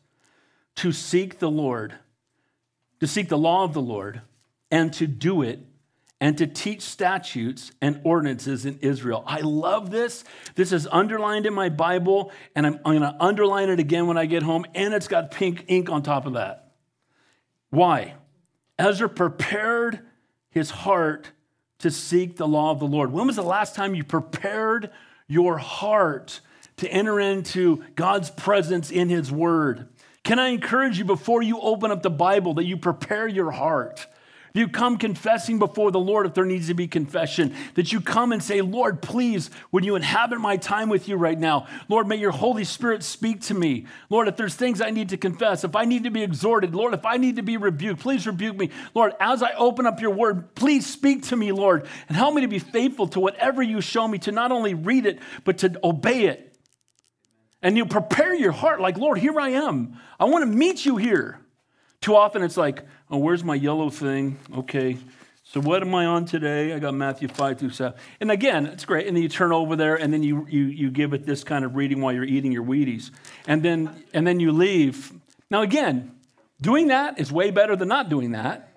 to seek the Lord, to seek the law of the Lord, and to do it, and to teach statutes and ordinances in Israel. I love this. This is underlined in my Bible, and I'm, I'm going to underline it again when I get home, and it's got pink ink on top of that. Why? Ezra prepared his heart to seek the law of the Lord. When was the last time you prepared your heart to enter into God's presence in his word? Can I encourage you before you open up the Bible that you prepare your heart? You come confessing before the Lord if there needs to be confession. That you come and say, Lord, please, would you inhabit my time with you right now? Lord, may your Holy Spirit speak to me. Lord, if there's things I need to confess, if I need to be exhorted, Lord, if I need to be rebuked, please rebuke me. Lord, as I open up your word, please speak to me, Lord, and help me to be faithful to whatever you show me, to not only read it, but to obey it. And you prepare your heart like, Lord, here I am. I want to meet you here. Too often it's like, oh, where's my yellow thing? Okay. So what am I on today? I got Matthew 5 through 7. And again, it's great. And then you turn over there and then you, you, you give it this kind of reading while you're eating your Wheaties. And then, and then you leave. Now, again, doing that is way better than not doing that.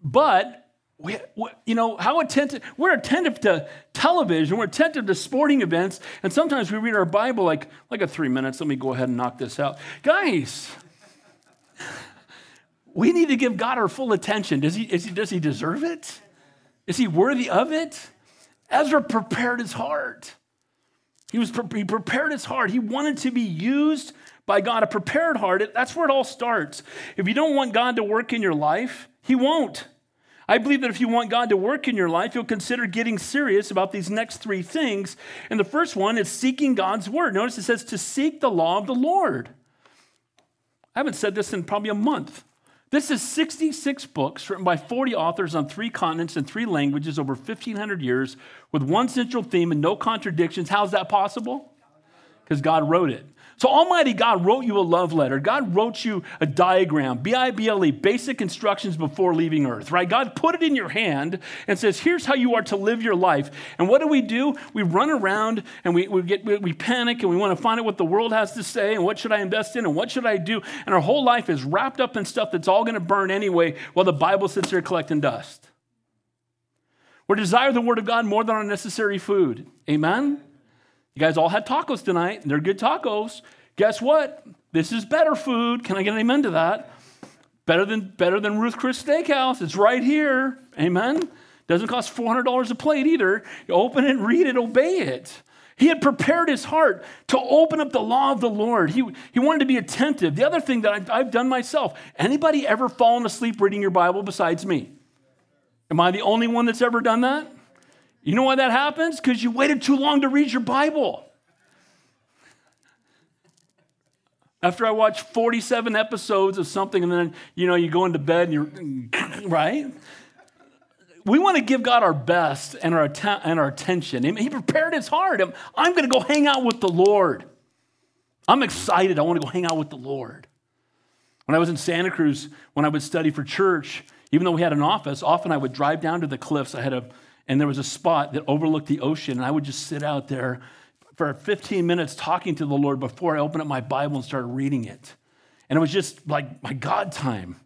But, we, we, you know, how attentive, we're attentive to television, we're attentive to sporting events, and sometimes we read our Bible like, like a three minutes. Let me go ahead and knock this out. Guys, we need to give God our full attention. Does he, he, does he deserve it? Is he worthy of it? Ezra prepared his heart. He, was, he prepared his heart. He wanted to be used by God. A prepared heart, that's where it all starts. If you don't want God to work in your life, he won't. I believe that if you want God to work in your life, you'll consider getting serious about these next three things. And the first one is seeking God's word. Notice it says to seek the law of the Lord. I haven't said this in probably a month. This is 66 books written by 40 authors on three continents and three languages over 1,500 years with one central theme and no contradictions. How's that possible? Because God wrote it. So, Almighty God wrote you a love letter. God wrote you a diagram, B I B L E, basic instructions before leaving earth, right? God put it in your hand and says, here's how you are to live your life. And what do we do? We run around and we, we, get, we panic and we want to find out what the world has to say and what should I invest in and what should I do. And our whole life is wrapped up in stuff that's all going to burn anyway while the Bible sits there collecting dust. We desire the Word of God more than our necessary food. Amen? You guys all had tacos tonight, and they're good tacos. Guess what? This is better food. Can I get an amen to that? Better than, better than Ruth Chris Steakhouse. It's right here. Amen. Doesn't cost $400 a plate either. You open it, read it, obey it. He had prepared his heart to open up the law of the Lord. He, he wanted to be attentive. The other thing that I've, I've done myself anybody ever fallen asleep reading your Bible besides me? Am I the only one that's ever done that? You know why that happens? Because you waited too long to read your Bible. After I watch 47 episodes of something and then, you know, you go into bed and you're, right? We want to give God our best and our, and our attention. He prepared his heart. I'm going to go hang out with the Lord. I'm excited. I want to go hang out with the Lord. When I was in Santa Cruz, when I would study for church, even though we had an office, often I would drive down to the cliffs. I had a and there was a spot that overlooked the ocean, and I would just sit out there for 15 minutes talking to the Lord before I opened up my Bible and started reading it. And it was just like my God time.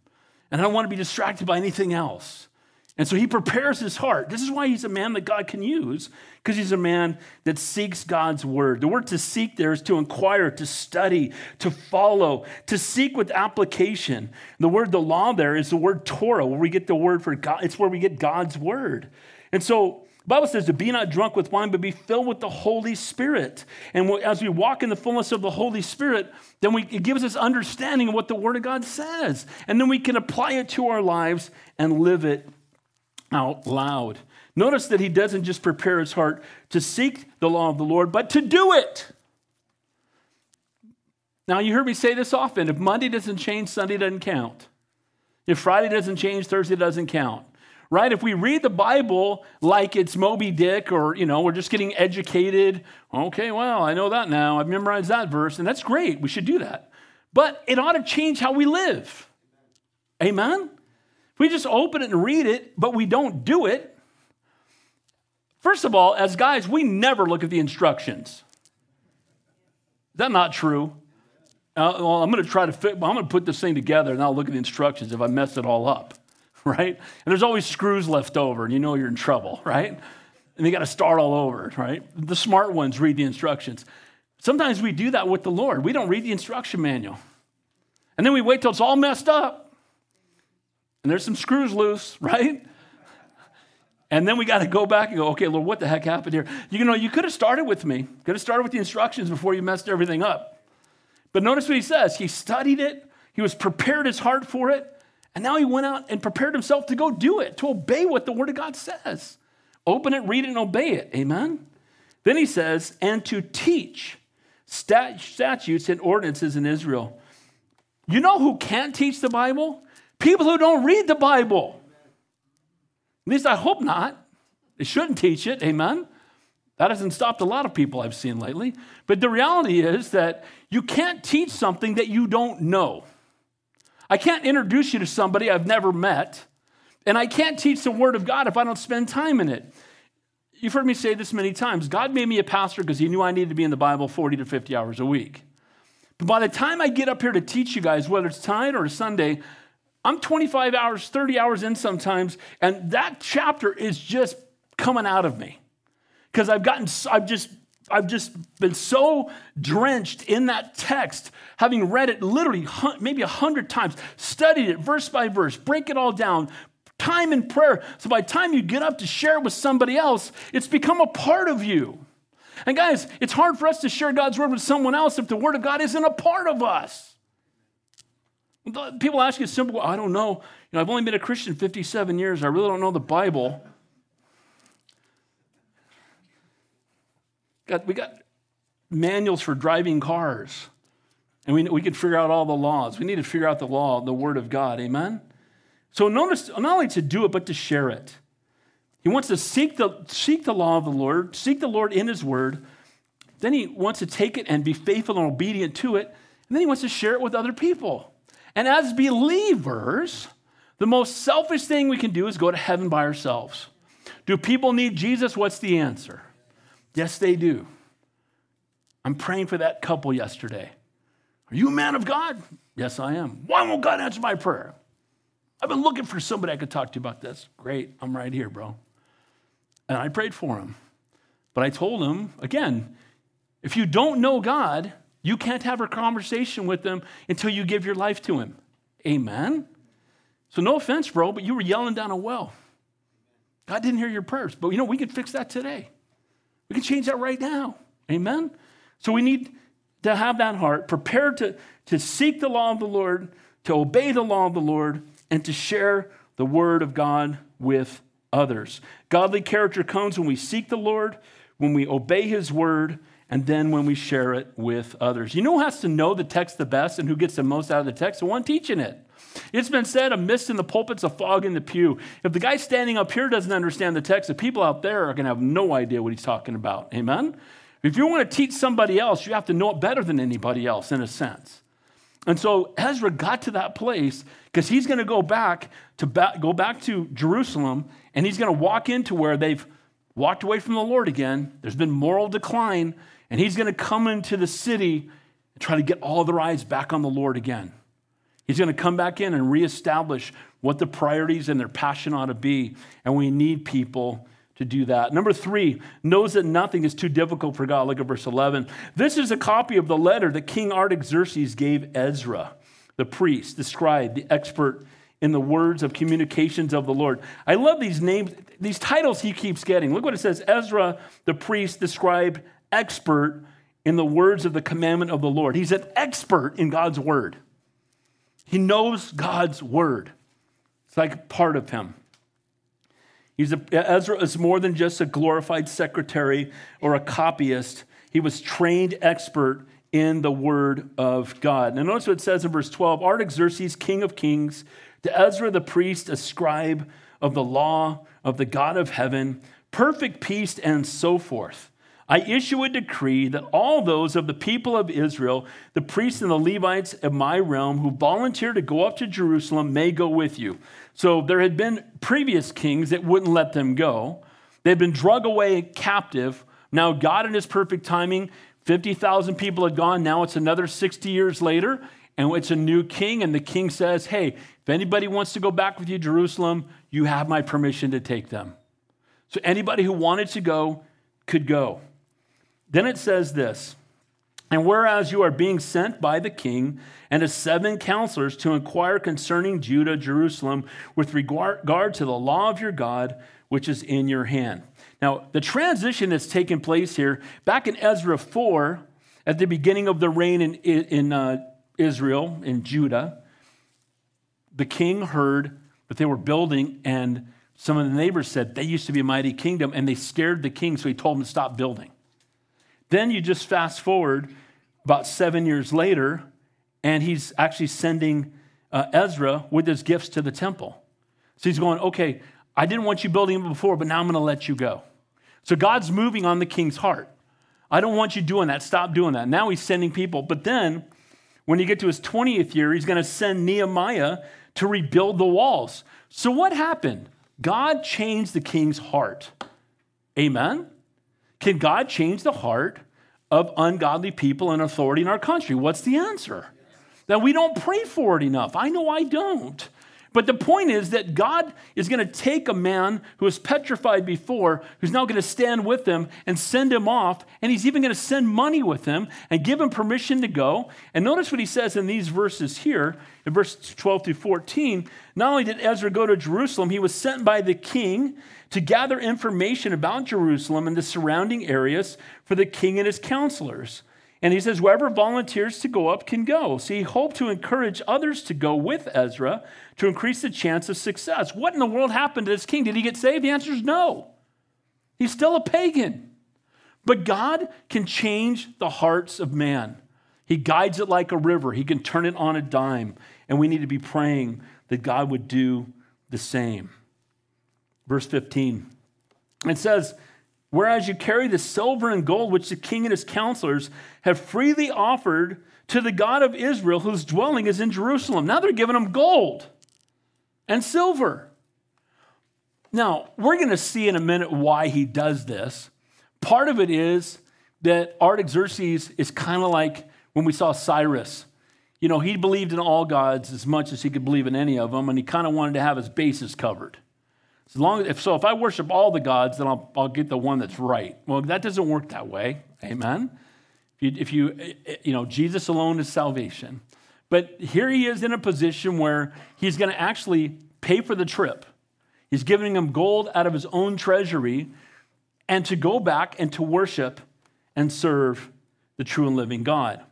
And I don't want to be distracted by anything else. And so he prepares his heart. This is why he's a man that God can use, because he's a man that seeks God's word. The word to seek there is to inquire, to study, to follow, to seek with application. The word the law there is the word Torah, where we get the word for God. It's where we get God's word. And so Bible says to be not drunk with wine, but be filled with the Holy Spirit. And as we walk in the fullness of the Holy Spirit, then we, it gives us understanding of what the Word of God says. And then we can apply it to our lives and live it out loud. Notice that he doesn't just prepare his heart to seek the law of the Lord, but to do it. Now, you heard me say this often if Monday doesn't change, Sunday doesn't count. If Friday doesn't change, Thursday doesn't count right? If we read the Bible like it's Moby Dick or, you know, we're just getting educated, okay, well, I know that now. I've memorized that verse, and that's great. We should do that. But it ought to change how we live. Amen? If we just open it and read it, but we don't do it, first of all, as guys, we never look at the instructions. Is that not true? Uh, well, I'm going to try to fit, I'm going to put this thing together and I'll look at the instructions if I mess it all up. right? And there's always screws left over, and you know you're in trouble, right? And you got to start all over, right? The smart ones read the instructions. Sometimes we do that with the Lord. We don't read the instruction manual. And then we wait till it's all messed up. And there's some screws loose, right? And then we got to go back and go, okay, Lord, what the heck happened here? You know, you could have started with me, could have started with the instructions before you messed everything up. But notice what he says. He studied it, he was prepared his heart for it, and now he went out and prepared himself to go do it, to obey what the Word of God says. Open it, read it, and obey it. Amen? Then he says, and to teach statutes and ordinances in Israel. You know who can't teach the Bible? People who don't read the Bible. At least I hope not. They shouldn't teach it. Amen? That hasn't stopped a lot of people I've seen lately. But the reality is that you can't teach something that you don't know. I can't introduce you to somebody I've never met, and I can't teach the Word of God if I don't spend time in it. You've heard me say this many times. God made me a pastor because He knew I needed to be in the Bible 40 to 50 hours a week. But by the time I get up here to teach you guys, whether it's tonight or Sunday, I'm 25 hours, 30 hours in sometimes, and that chapter is just coming out of me because I've gotten, I've just, I've just been so drenched in that text, having read it literally maybe a hundred times, studied it verse by verse, break it all down, time in prayer. So by the time you get up to share it with somebody else, it's become a part of you. And guys, it's hard for us to share God's word with someone else if the word of God isn't a part of us. People ask you simple, I don't know. You know, I've only been a Christian 57 years. I really don't know the Bible. Got, we got manuals for driving cars, and we, we could figure out all the laws. We need to figure out the law, the Word of God. Amen? So notice not only to do it, but to share it. He wants to seek the, seek the law of the Lord, seek the Lord in His Word. Then he wants to take it and be faithful and obedient to it. And then he wants to share it with other people. And as believers, the most selfish thing we can do is go to heaven by ourselves. Do people need Jesus? What's the answer? Yes, they do. I'm praying for that couple yesterday. Are you a man of God? Yes, I am. Why won't God answer my prayer? I've been looking for somebody I could talk to about this. Great, I'm right here, bro. And I prayed for him. But I told him, again, if you don't know God, you can't have a conversation with him until you give your life to him. Amen? So, no offense, bro, but you were yelling down a well. God didn't hear your prayers. But you know, we can fix that today. We can change that right now. Amen? So, we need to have that heart, prepared to, to seek the law of the Lord, to obey the law of the Lord, and to share the word of God with others. Godly character comes when we seek the Lord, when we obey his word, and then when we share it with others. You know who has to know the text the best and who gets the most out of the text? The one teaching it. It's been said, a mist in the pulpit's a fog in the pew. If the guy standing up here doesn't understand the text, the people out there are going to have no idea what he's talking about. Amen? If you want to teach somebody else, you have to know it better than anybody else, in a sense. And so Ezra got to that place because he's going to go back to ba- go back to Jerusalem, and he's going to walk into where they've walked away from the Lord again. There's been moral decline, and he's going to come into the city and try to get all their eyes back on the Lord again. He's going to come back in and reestablish what the priorities and their passion ought to be. And we need people to do that. Number three, knows that nothing is too difficult for God. Look at verse 11. This is a copy of the letter that King Artaxerxes gave Ezra, the priest, the scribe, the expert in the words of communications of the Lord. I love these names, these titles he keeps getting. Look what it says Ezra, the priest, the scribe, expert in the words of the commandment of the Lord. He's an expert in God's word. He knows God's word. It's like part of him. He's a, Ezra is more than just a glorified secretary or a copyist. He was trained expert in the word of God. Now notice what it says in verse 12 Artaxerxes, king of kings, to Ezra the priest, a scribe of the law of the God of heaven, perfect peace, and so forth. I issue a decree that all those of the people of Israel, the priests and the Levites of my realm who volunteer to go up to Jerusalem, may go with you. So there had been previous kings that wouldn't let them go. They'd been drug away captive. Now, God, in his perfect timing, 50,000 people had gone. Now it's another 60 years later, and it's a new king, and the king says, Hey, if anybody wants to go back with you to Jerusalem, you have my permission to take them. So anybody who wanted to go could go. Then it says this And whereas you are being sent by the king and his seven counselors to inquire concerning Judah, Jerusalem, with regard to the law of your God, which is in your hand. Now, the transition that's taken place here, back in Ezra 4, at the beginning of the reign in, in uh, Israel, in Judah, the king heard that they were building, and some of the neighbors said they used to be a mighty kingdom, and they scared the king, so he told them to stop building. Then you just fast forward about seven years later, and he's actually sending uh, Ezra with his gifts to the temple. So he's going, okay, I didn't want you building it before, but now I'm going to let you go. So God's moving on the king's heart. I don't want you doing that. Stop doing that. Now he's sending people. But then, when you get to his 20th year, he's going to send Nehemiah to rebuild the walls. So what happened? God changed the king's heart. Amen? Can God change the heart of ungodly people and authority in our country? What's the answer? That we don't pray for it enough. I know I don't. But the point is that God is going to take a man who was petrified before, who's now going to stand with him and send him off. And he's even going to send money with him and give him permission to go. And notice what he says in these verses here, in verse 12 through 14. Not only did Ezra go to Jerusalem, he was sent by the king to gather information about Jerusalem and the surrounding areas for the king and his counselors. And he says, whoever volunteers to go up can go. So he hoped to encourage others to go with Ezra to increase the chance of success. What in the world happened to this king? Did he get saved? The answer is no. He's still a pagan. But God can change the hearts of man. He guides it like a river, He can turn it on a dime. And we need to be praying that God would do the same. Verse 15 it says, Whereas you carry the silver and gold which the king and his counselors have freely offered to the God of Israel, whose dwelling is in Jerusalem. Now they're giving him gold and silver. Now, we're going to see in a minute why he does this. Part of it is that Artaxerxes is kind of like when we saw Cyrus. You know, he believed in all gods as much as he could believe in any of them, and he kind of wanted to have his bases covered. As long as, if so, if I worship all the gods, then I'll, I'll get the one that's right. Well, that doesn't work that way. Amen. If you, if you, eh, eh, you know, Jesus alone is salvation. But here he is in a position where he's going to actually pay for the trip. He's giving him gold out of his own treasury and to go back and to worship and serve the true and living God.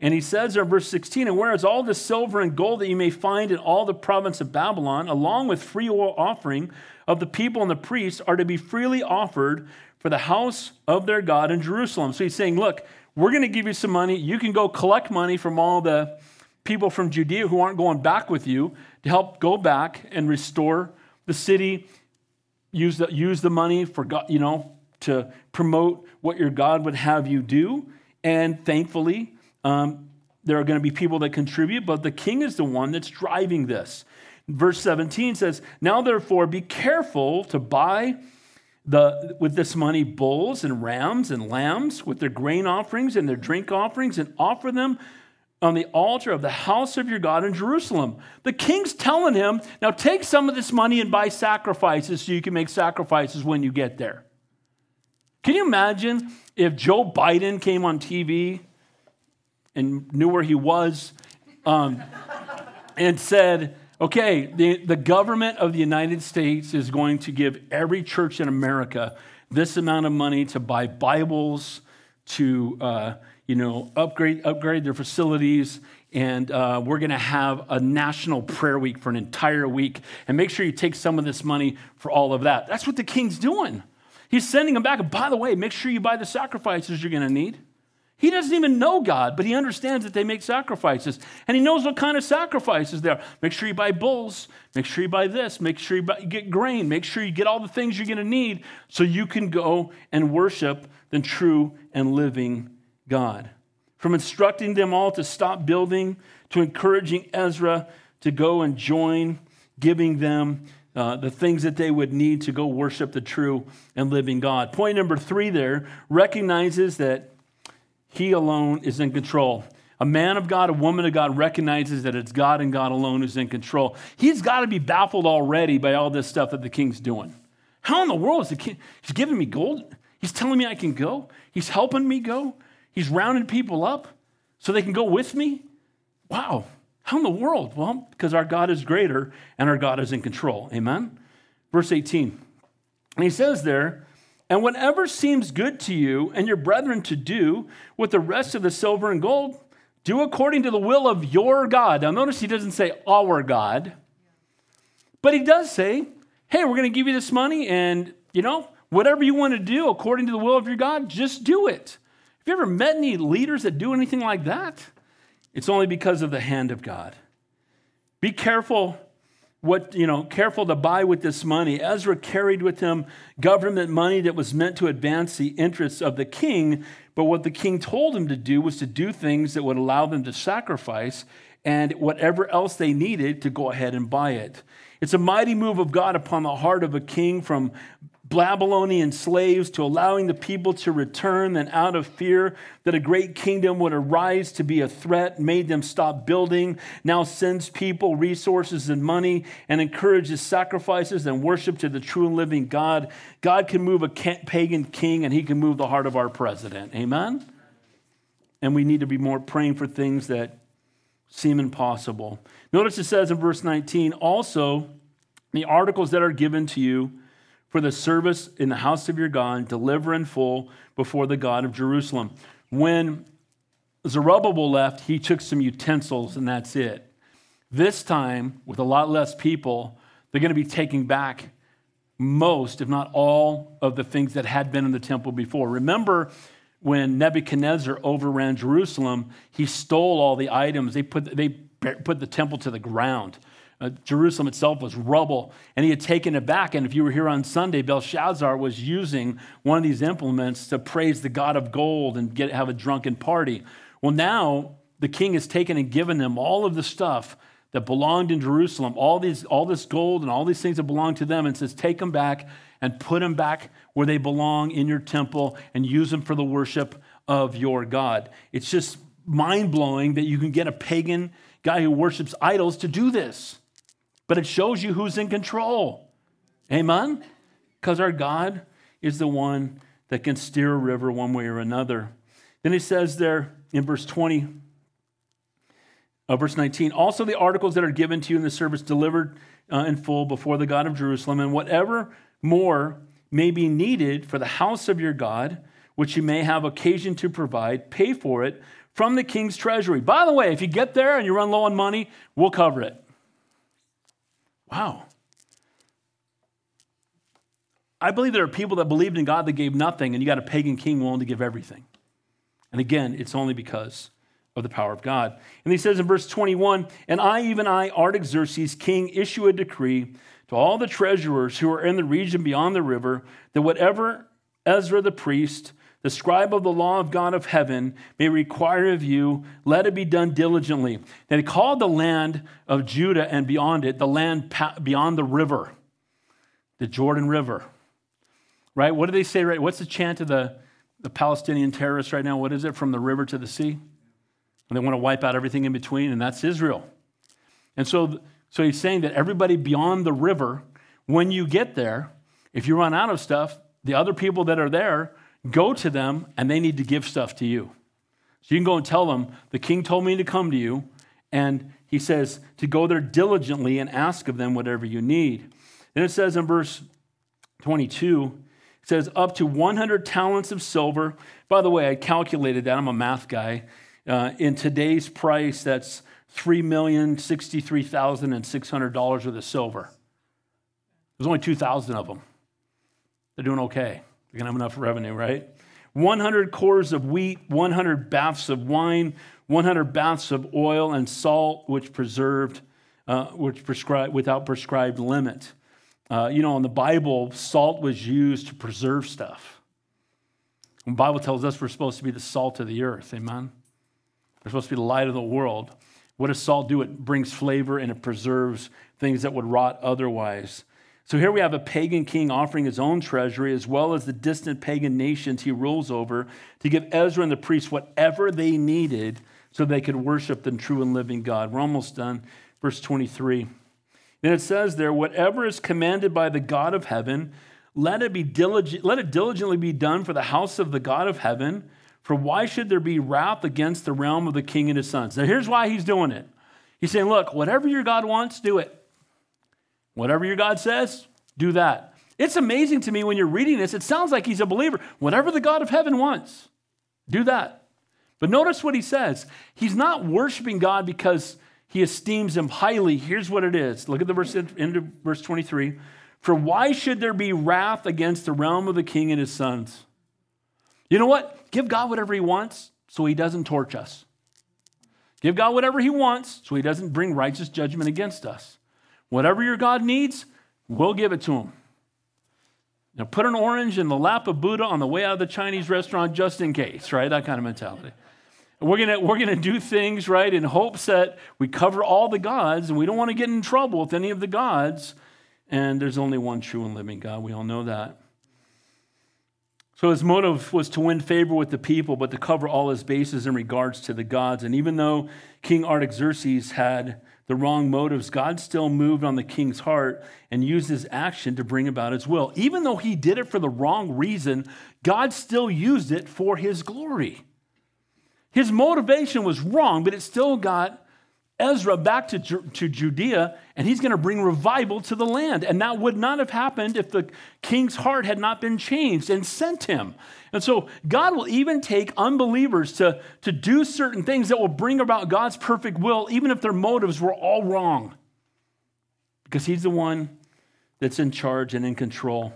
And he says in verse 16, and whereas all the silver and gold that you may find in all the province of Babylon, along with free will offering of the people and the priests, are to be freely offered for the house of their God in Jerusalem. So he's saying, look, we're going to give you some money. You can go collect money from all the people from Judea who aren't going back with you to help go back and restore the city. Use the, use the money for God, you know, to promote what your God would have you do. And thankfully, um, there are going to be people that contribute, but the king is the one that's driving this. Verse 17 says, Now therefore be careful to buy the, with this money bulls and rams and lambs with their grain offerings and their drink offerings and offer them on the altar of the house of your God in Jerusalem. The king's telling him, Now take some of this money and buy sacrifices so you can make sacrifices when you get there. Can you imagine if Joe Biden came on TV and knew where he was um, and said, okay, the, the government of the United States is going to give every church in America this amount of money to buy Bibles, to uh, you know upgrade upgrade their facilities, and uh, we're going to have a national prayer week for an entire week. And make sure you take some of this money for all of that. That's what the king's doing. He's sending them back. And by the way, make sure you buy the sacrifices you're going to need. He doesn't even know God, but he understands that they make sacrifices. And he knows what kind of sacrifices there are. Make sure you buy bulls. Make sure you buy this. Make sure you, buy, get grain. Make sure you get all the things you're going to need so you can go and worship the true and living God. From instructing them all to stop building, to encouraging Ezra to go and join, giving them uh, the things that they would need to go worship the true and living God. Point number three there recognizes that he alone is in control. a man of God, a woman of God recognizes that it's God and God alone who's in control. He's got to be baffled already by all this stuff that the king's doing. How in the world is the king? He's giving me gold. He's telling me I can go. He's helping me go. He's rounding people up so they can go with me. Wow. How in the world? Well, because our God is greater and our God is in control. Amen? Verse 18. And he says there, and whatever seems good to you and your brethren to do with the rest of the silver and gold, do according to the will of your God. Now, notice he doesn't say our God, but he does say, hey, we're going to give you this money, and, you know, whatever you want to do according to the will of your God, just do it. Have you ever met any leaders that do anything like that? It's only because of the hand of God. Be careful what, you know, careful to buy with this money. Ezra carried with him government money that was meant to advance the interests of the king, but what the king told him to do was to do things that would allow them to sacrifice and whatever else they needed to go ahead and buy it. It's a mighty move of God upon the heart of a king from Babylonian slaves to allowing the people to return, then out of fear that a great kingdom would arise to be a threat, made them stop building, now sends people resources and money and encourages sacrifices and worship to the true and living God. God can move a pagan king and he can move the heart of our president. Amen? And we need to be more praying for things that seem impossible. Notice it says in verse 19 also, the articles that are given to you for the service in the house of your God, deliver in full before the God of Jerusalem. When Zerubbabel left, he took some utensils and that's it. This time, with a lot less people, they're going to be taking back most, if not all, of the things that had been in the temple before. Remember when Nebuchadnezzar overran Jerusalem, he stole all the items. They put, they put the temple to the ground. Uh, Jerusalem itself was rubble, and he had taken it back. And if you were here on Sunday, Belshazzar was using one of these implements to praise the God of gold and get, have a drunken party. Well, now the king has taken and given them all of the stuff that belonged in Jerusalem, all, these, all this gold and all these things that belonged to them, and says, Take them back and put them back where they belong in your temple and use them for the worship of your God. It's just mind blowing that you can get a pagan guy who worships idols to do this but it shows you who's in control. Amen? Because our God is the one that can steer a river one way or another. Then he says there in verse 20, uh, verse 19, also the articles that are given to you in the service delivered uh, in full before the God of Jerusalem, and whatever more may be needed for the house of your God, which you may have occasion to provide, pay for it from the king's treasury. By the way, if you get there and you run low on money, we'll cover it. Wow. I believe there are people that believed in God that gave nothing, and you got a pagan king willing to give everything. And again, it's only because of the power of God. And he says in verse 21 And I, even I, Artaxerxes, king, issue a decree to all the treasurers who are in the region beyond the river that whatever Ezra the priest, the scribe of the law of God of heaven, may require of you, let it be done diligently. They called the land of Judah and beyond it, the land beyond the river, the Jordan River. Right? What do they say, right? What's the chant of the, the Palestinian terrorists right now? What is it? From the river to the sea? And they want to wipe out everything in between, and that's Israel. And so, so he's saying that everybody beyond the river, when you get there, if you run out of stuff, the other people that are there Go to them, and they need to give stuff to you. So you can go and tell them, The king told me to come to you. And he says to go there diligently and ask of them whatever you need. Then it says in verse 22, it says, Up to 100 talents of silver. By the way, I calculated that. I'm a math guy. Uh, in today's price, that's $3,063,600 worth of silver. There's only 2,000 of them. They're doing okay. You're going to have enough revenue, right? 100 kors of wheat, 100 baths of wine, 100 baths of oil and salt, which preserved, uh, which prescribed without prescribed limit. Uh, you know, in the Bible, salt was used to preserve stuff. The Bible tells us we're supposed to be the salt of the earth. Amen. We're supposed to be the light of the world. What does salt do? It brings flavor and it preserves things that would rot otherwise. So here we have a pagan king offering his own treasury as well as the distant pagan nations he rules over to give Ezra and the priests whatever they needed so they could worship the true and living God. We're almost done. Verse 23. And it says there, whatever is commanded by the God of heaven, let it be diligent, let it diligently be done for the house of the God of heaven. For why should there be wrath against the realm of the king and his sons? Now here's why he's doing it. He's saying, look, whatever your God wants, do it. Whatever your God says, do that. It's amazing to me when you're reading this, it sounds like he's a believer. Whatever the God of heaven wants, do that. But notice what he says. He's not worshiping God because he esteems him highly. Here's what it is. Look at the verse into verse 23. For why should there be wrath against the realm of the king and his sons? You know what? Give God whatever he wants so he doesn't torch us. Give God whatever he wants so he doesn't bring righteous judgment against us. Whatever your God needs, we'll give it to him. Now, put an orange in the lap of Buddha on the way out of the Chinese restaurant just in case, right? That kind of mentality. we're going we're gonna do things, right, in hopes that we cover all the gods and we don't want to get in trouble with any of the gods. And there's only one true and living God. We all know that. So his motive was to win favor with the people, but to cover all his bases in regards to the gods. And even though King Artaxerxes had the wrong motives, God still moved on the king's heart and used his action to bring about his will. Even though he did it for the wrong reason, God still used it for his glory. His motivation was wrong, but it still got Ezra back to, to Judea, and he's going to bring revival to the land. And that would not have happened if the king's heart had not been changed and sent him. And so God will even take unbelievers to, to do certain things that will bring about God's perfect will, even if their motives were all wrong. Because he's the one that's in charge and in control.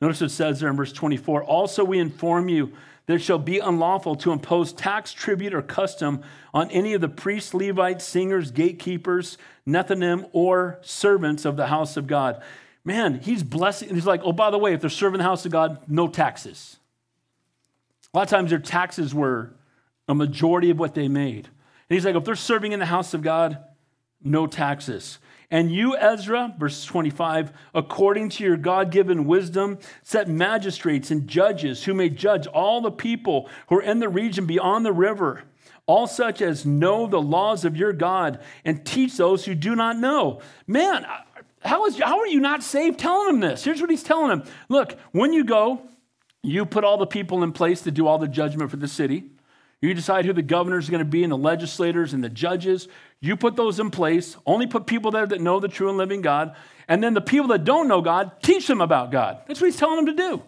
Notice it says there in verse 24 Also, we inform you that it shall be unlawful to impose tax, tribute, or custom on any of the priests, Levites, singers, gatekeepers, Nethinim, or servants of the house of God. Man, he's blessing. He's like, oh, by the way, if they're serving the house of God, no taxes. A lot of times their taxes were a majority of what they made. And he's like, if they're serving in the house of God, no taxes. And you, Ezra, verse 25, according to your God given wisdom, set magistrates and judges who may judge all the people who are in the region beyond the river, all such as know the laws of your God, and teach those who do not know. Man, how, is, how are you not saved telling them this? Here's what he's telling them Look, when you go, you put all the people in place to do all the judgment for the city. You decide who the governors are going to be and the legislators and the judges. You put those in place. Only put people there that know the true and living God. And then the people that don't know God, teach them about God. That's what he's telling them to do.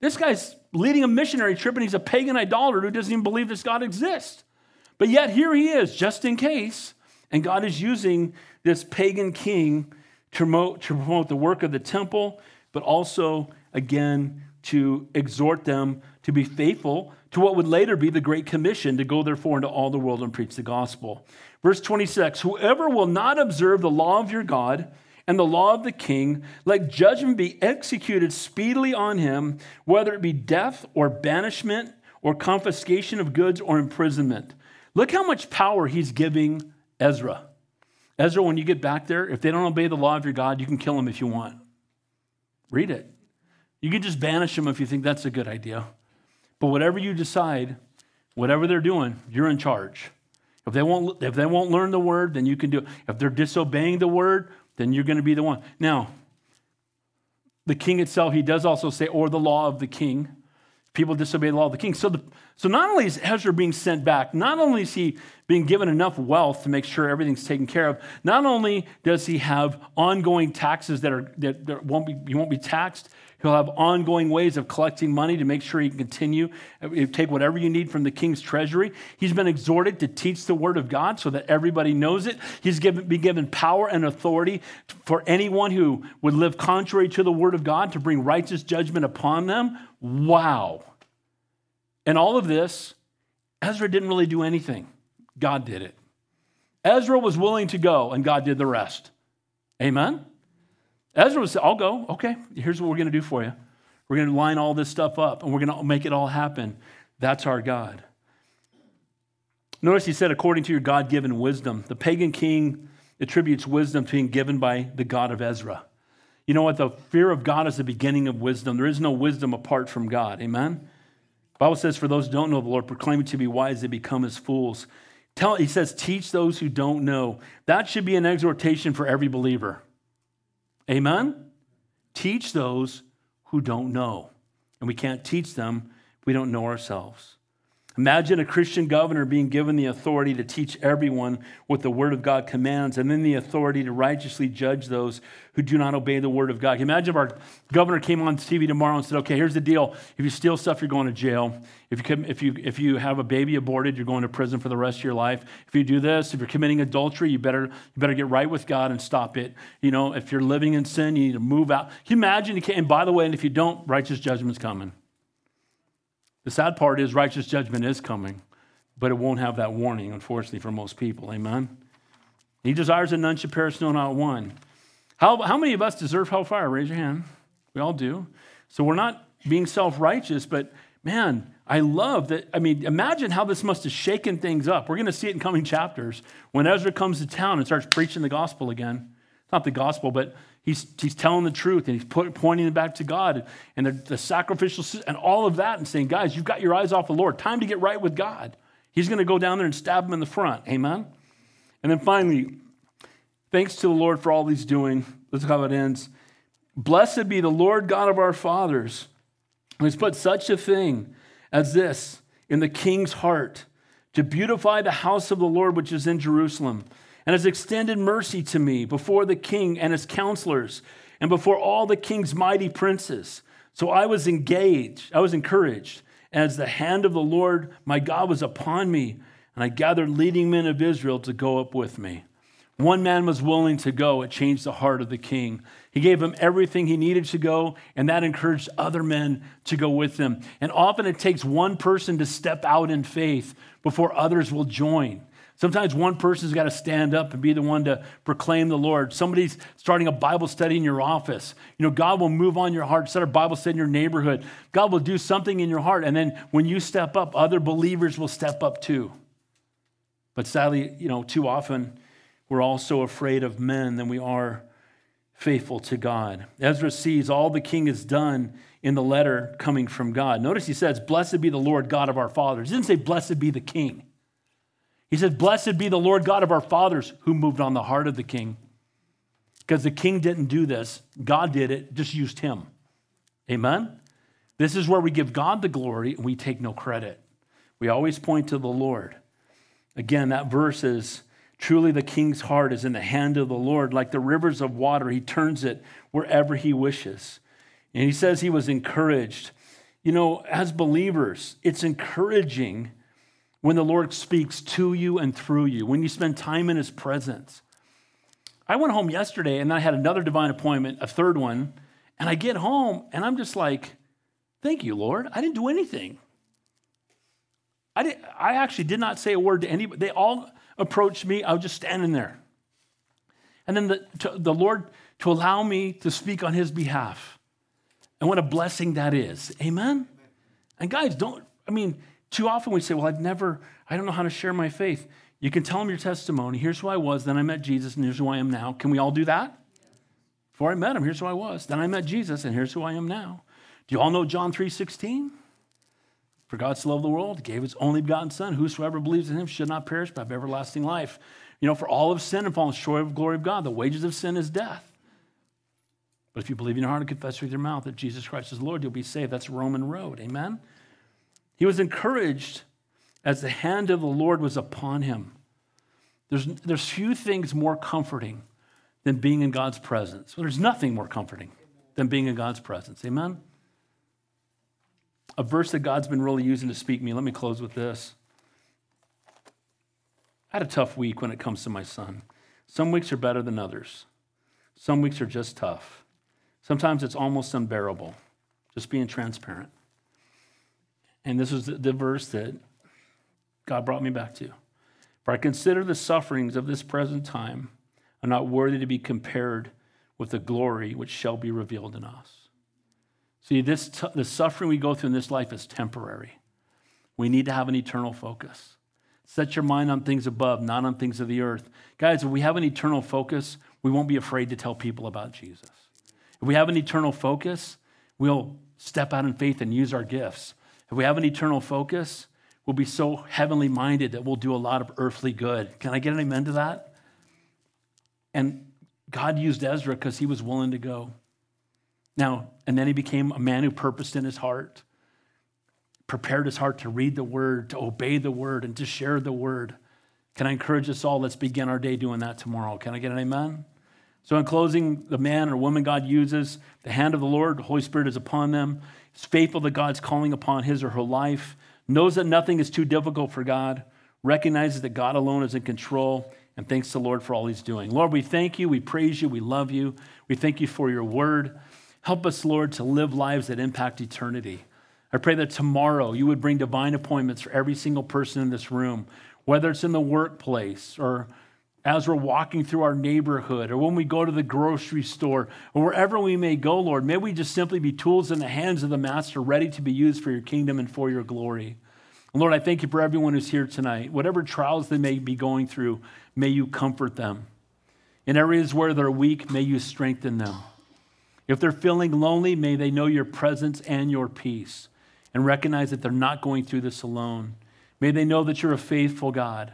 This guy's leading a missionary trip and he's a pagan idolater who doesn't even believe this God exists. But yet here he is, just in case. And God is using this pagan king to promote, to promote the work of the temple, but also, again, to exhort them to be faithful to what would later be the Great Commission to go therefore into all the world and preach the gospel. Verse 26 Whoever will not observe the law of your God and the law of the king, let judgment be executed speedily on him, whether it be death or banishment or confiscation of goods or imprisonment. Look how much power he's giving Ezra. Ezra, when you get back there, if they don't obey the law of your God, you can kill them if you want. Read it. You can just banish them if you think that's a good idea. But whatever you decide, whatever they're doing, you're in charge. If they won't, if they won't learn the word, then you can do it. If they're disobeying the word, then you're going to be the one. Now, the king itself, he does also say, or the law of the king. People disobey the law of the king. So, the, so not only is Ezra being sent back, not only is he being given enough wealth to make sure everything's taken care of, not only does he have ongoing taxes that are that, that won't be you won't be taxed, He'll have ongoing ways of collecting money to make sure he can continue, uh, take whatever you need from the king's treasury. He's been exhorted to teach the word of God so that everybody knows it. He's given, been given power and authority for anyone who would live contrary to the word of God to bring righteous judgment upon them. Wow. And all of this, Ezra didn't really do anything. God did it. Ezra was willing to go, and God did the rest. Amen? Ezra was, I'll go. Okay, here's what we're going to do for you. We're going to line all this stuff up and we're going to make it all happen. That's our God. Notice he said, according to your God given wisdom. The pagan king attributes wisdom to being given by the God of Ezra. You know what? The fear of God is the beginning of wisdom. There is no wisdom apart from God. Amen? Bible says, for those who don't know the Lord, proclaiming to be wise, they become as fools. Tell, he says, teach those who don't know. That should be an exhortation for every believer. Amen? Teach those who don't know. And we can't teach them if we don't know ourselves. Imagine a Christian governor being given the authority to teach everyone what the Word of God commands, and then the authority to righteously judge those who do not obey the Word of God. Imagine if our governor came on TV tomorrow and said, Okay, here's the deal. If you steal stuff, you're going to jail. If you, if, you, if you have a baby aborted, you're going to prison for the rest of your life. If you do this, if you're committing adultery, you better, you better get right with God and stop it. You know, if you're living in sin, you need to move out. Can you imagine? And by the way, and if you don't, righteous judgment's coming. The sad part is righteous judgment is coming, but it won't have that warning, unfortunately, for most people. Amen? He desires that none should perish, no, not one. How, how many of us deserve hellfire? Raise your hand. We all do. So we're not being self righteous, but man, I love that. I mean, imagine how this must have shaken things up. We're going to see it in coming chapters when Ezra comes to town and starts preaching the gospel again. Not the gospel, but He's, he's telling the truth and he's put, pointing it back to God and the, the sacrificial and all of that and saying, guys, you've got your eyes off the Lord. Time to get right with God. He's going to go down there and stab him in the front. Amen? And then finally, thanks to the Lord for all he's doing. Let's how it ends. Blessed be the Lord God of our fathers, who has put such a thing as this in the king's heart to beautify the house of the Lord which is in Jerusalem and has extended mercy to me before the king and his counselors and before all the king's mighty princes. So I was engaged, I was encouraged, as the hand of the Lord my God was upon me, and I gathered leading men of Israel to go up with me. One man was willing to go. It changed the heart of the king. He gave him everything he needed to go, and that encouraged other men to go with him. And often it takes one person to step out in faith before others will join. Sometimes one person's got to stand up and be the one to proclaim the Lord. Somebody's starting a Bible study in your office. You know, God will move on your heart, start a Bible study in your neighborhood. God will do something in your heart. And then when you step up, other believers will step up too. But sadly, you know, too often we're all so afraid of men than we are faithful to God. Ezra sees all the king has done in the letter coming from God. Notice he says, Blessed be the Lord God of our fathers. He didn't say, Blessed be the king. He said, Blessed be the Lord God of our fathers who moved on the heart of the king. Because the king didn't do this, God did it, just used him. Amen? This is where we give God the glory and we take no credit. We always point to the Lord. Again, that verse is truly the king's heart is in the hand of the Lord. Like the rivers of water, he turns it wherever he wishes. And he says he was encouraged. You know, as believers, it's encouraging when the Lord speaks to you and through you, when you spend time in His presence. I went home yesterday and I had another divine appointment, a third one, and I get home and I'm just like, thank you, Lord. I didn't do anything. I, did, I actually did not say a word to anybody. They all approached me. I was just standing there. And then the, to, the Lord to allow me to speak on His behalf. And what a blessing that is. Amen? And guys, don't, I mean, too often we say, Well, I've never, I don't know how to share my faith. You can tell them your testimony. Here's who I was, then I met Jesus, and here's who I am now. Can we all do that? Before I met him, here's who I was. Then I met Jesus, and here's who I am now. Do you all know John 3:16? For God so loved the world, gave his only begotten Son. Whosoever believes in him should not perish, but have everlasting life. You know, for all of sin and fallen short of the glory of God, the wages of sin is death. But if you believe in your heart and confess with your mouth that Jesus Christ is Lord, you'll be saved. That's Roman road. Amen? He was encouraged as the hand of the Lord was upon him. There's, there's few things more comforting than being in God's presence. Well, there's nothing more comforting than being in God's presence. Amen? A verse that God's been really using to speak me. Let me close with this. I had a tough week when it comes to my son. Some weeks are better than others. Some weeks are just tough. Sometimes it's almost unbearable, just being transparent. And this is the, the verse that God brought me back to. For I consider the sufferings of this present time are not worthy to be compared with the glory which shall be revealed in us. See, this t- the suffering we go through in this life is temporary. We need to have an eternal focus. Set your mind on things above, not on things of the earth. Guys, if we have an eternal focus, we won't be afraid to tell people about Jesus. If we have an eternal focus, we'll step out in faith and use our gifts. If we have an eternal focus, we'll be so heavenly minded that we'll do a lot of earthly good. Can I get an amen to that? And God used Ezra because he was willing to go. Now, and then he became a man who purposed in his heart, prepared his heart to read the word, to obey the word, and to share the word. Can I encourage us all? Let's begin our day doing that tomorrow. Can I get an amen? So, in closing, the man or woman God uses, the hand of the Lord, the Holy Spirit is upon them. He's faithful to God's calling upon his or her life, knows that nothing is too difficult for God, recognizes that God alone is in control, and thanks the Lord for all he's doing. Lord, we thank you, we praise you, we love you. We thank you for your word. Help us, Lord, to live lives that impact eternity. I pray that tomorrow you would bring divine appointments for every single person in this room, whether it's in the workplace or as we're walking through our neighborhood or when we go to the grocery store or wherever we may go, Lord, may we just simply be tools in the hands of the Master, ready to be used for your kingdom and for your glory. Lord, I thank you for everyone who's here tonight. Whatever trials they may be going through, may you comfort them. In areas where they're weak, may you strengthen them. If they're feeling lonely, may they know your presence and your peace and recognize that they're not going through this alone. May they know that you're a faithful God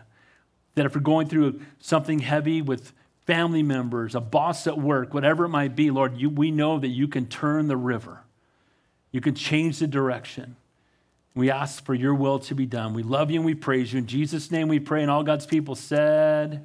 that if we're going through something heavy with family members, a boss at work, whatever it might be, Lord, you, we know that you can turn the river. You can change the direction. We ask for your will to be done. We love you and we praise you. In Jesus' name we pray. And all God's people said,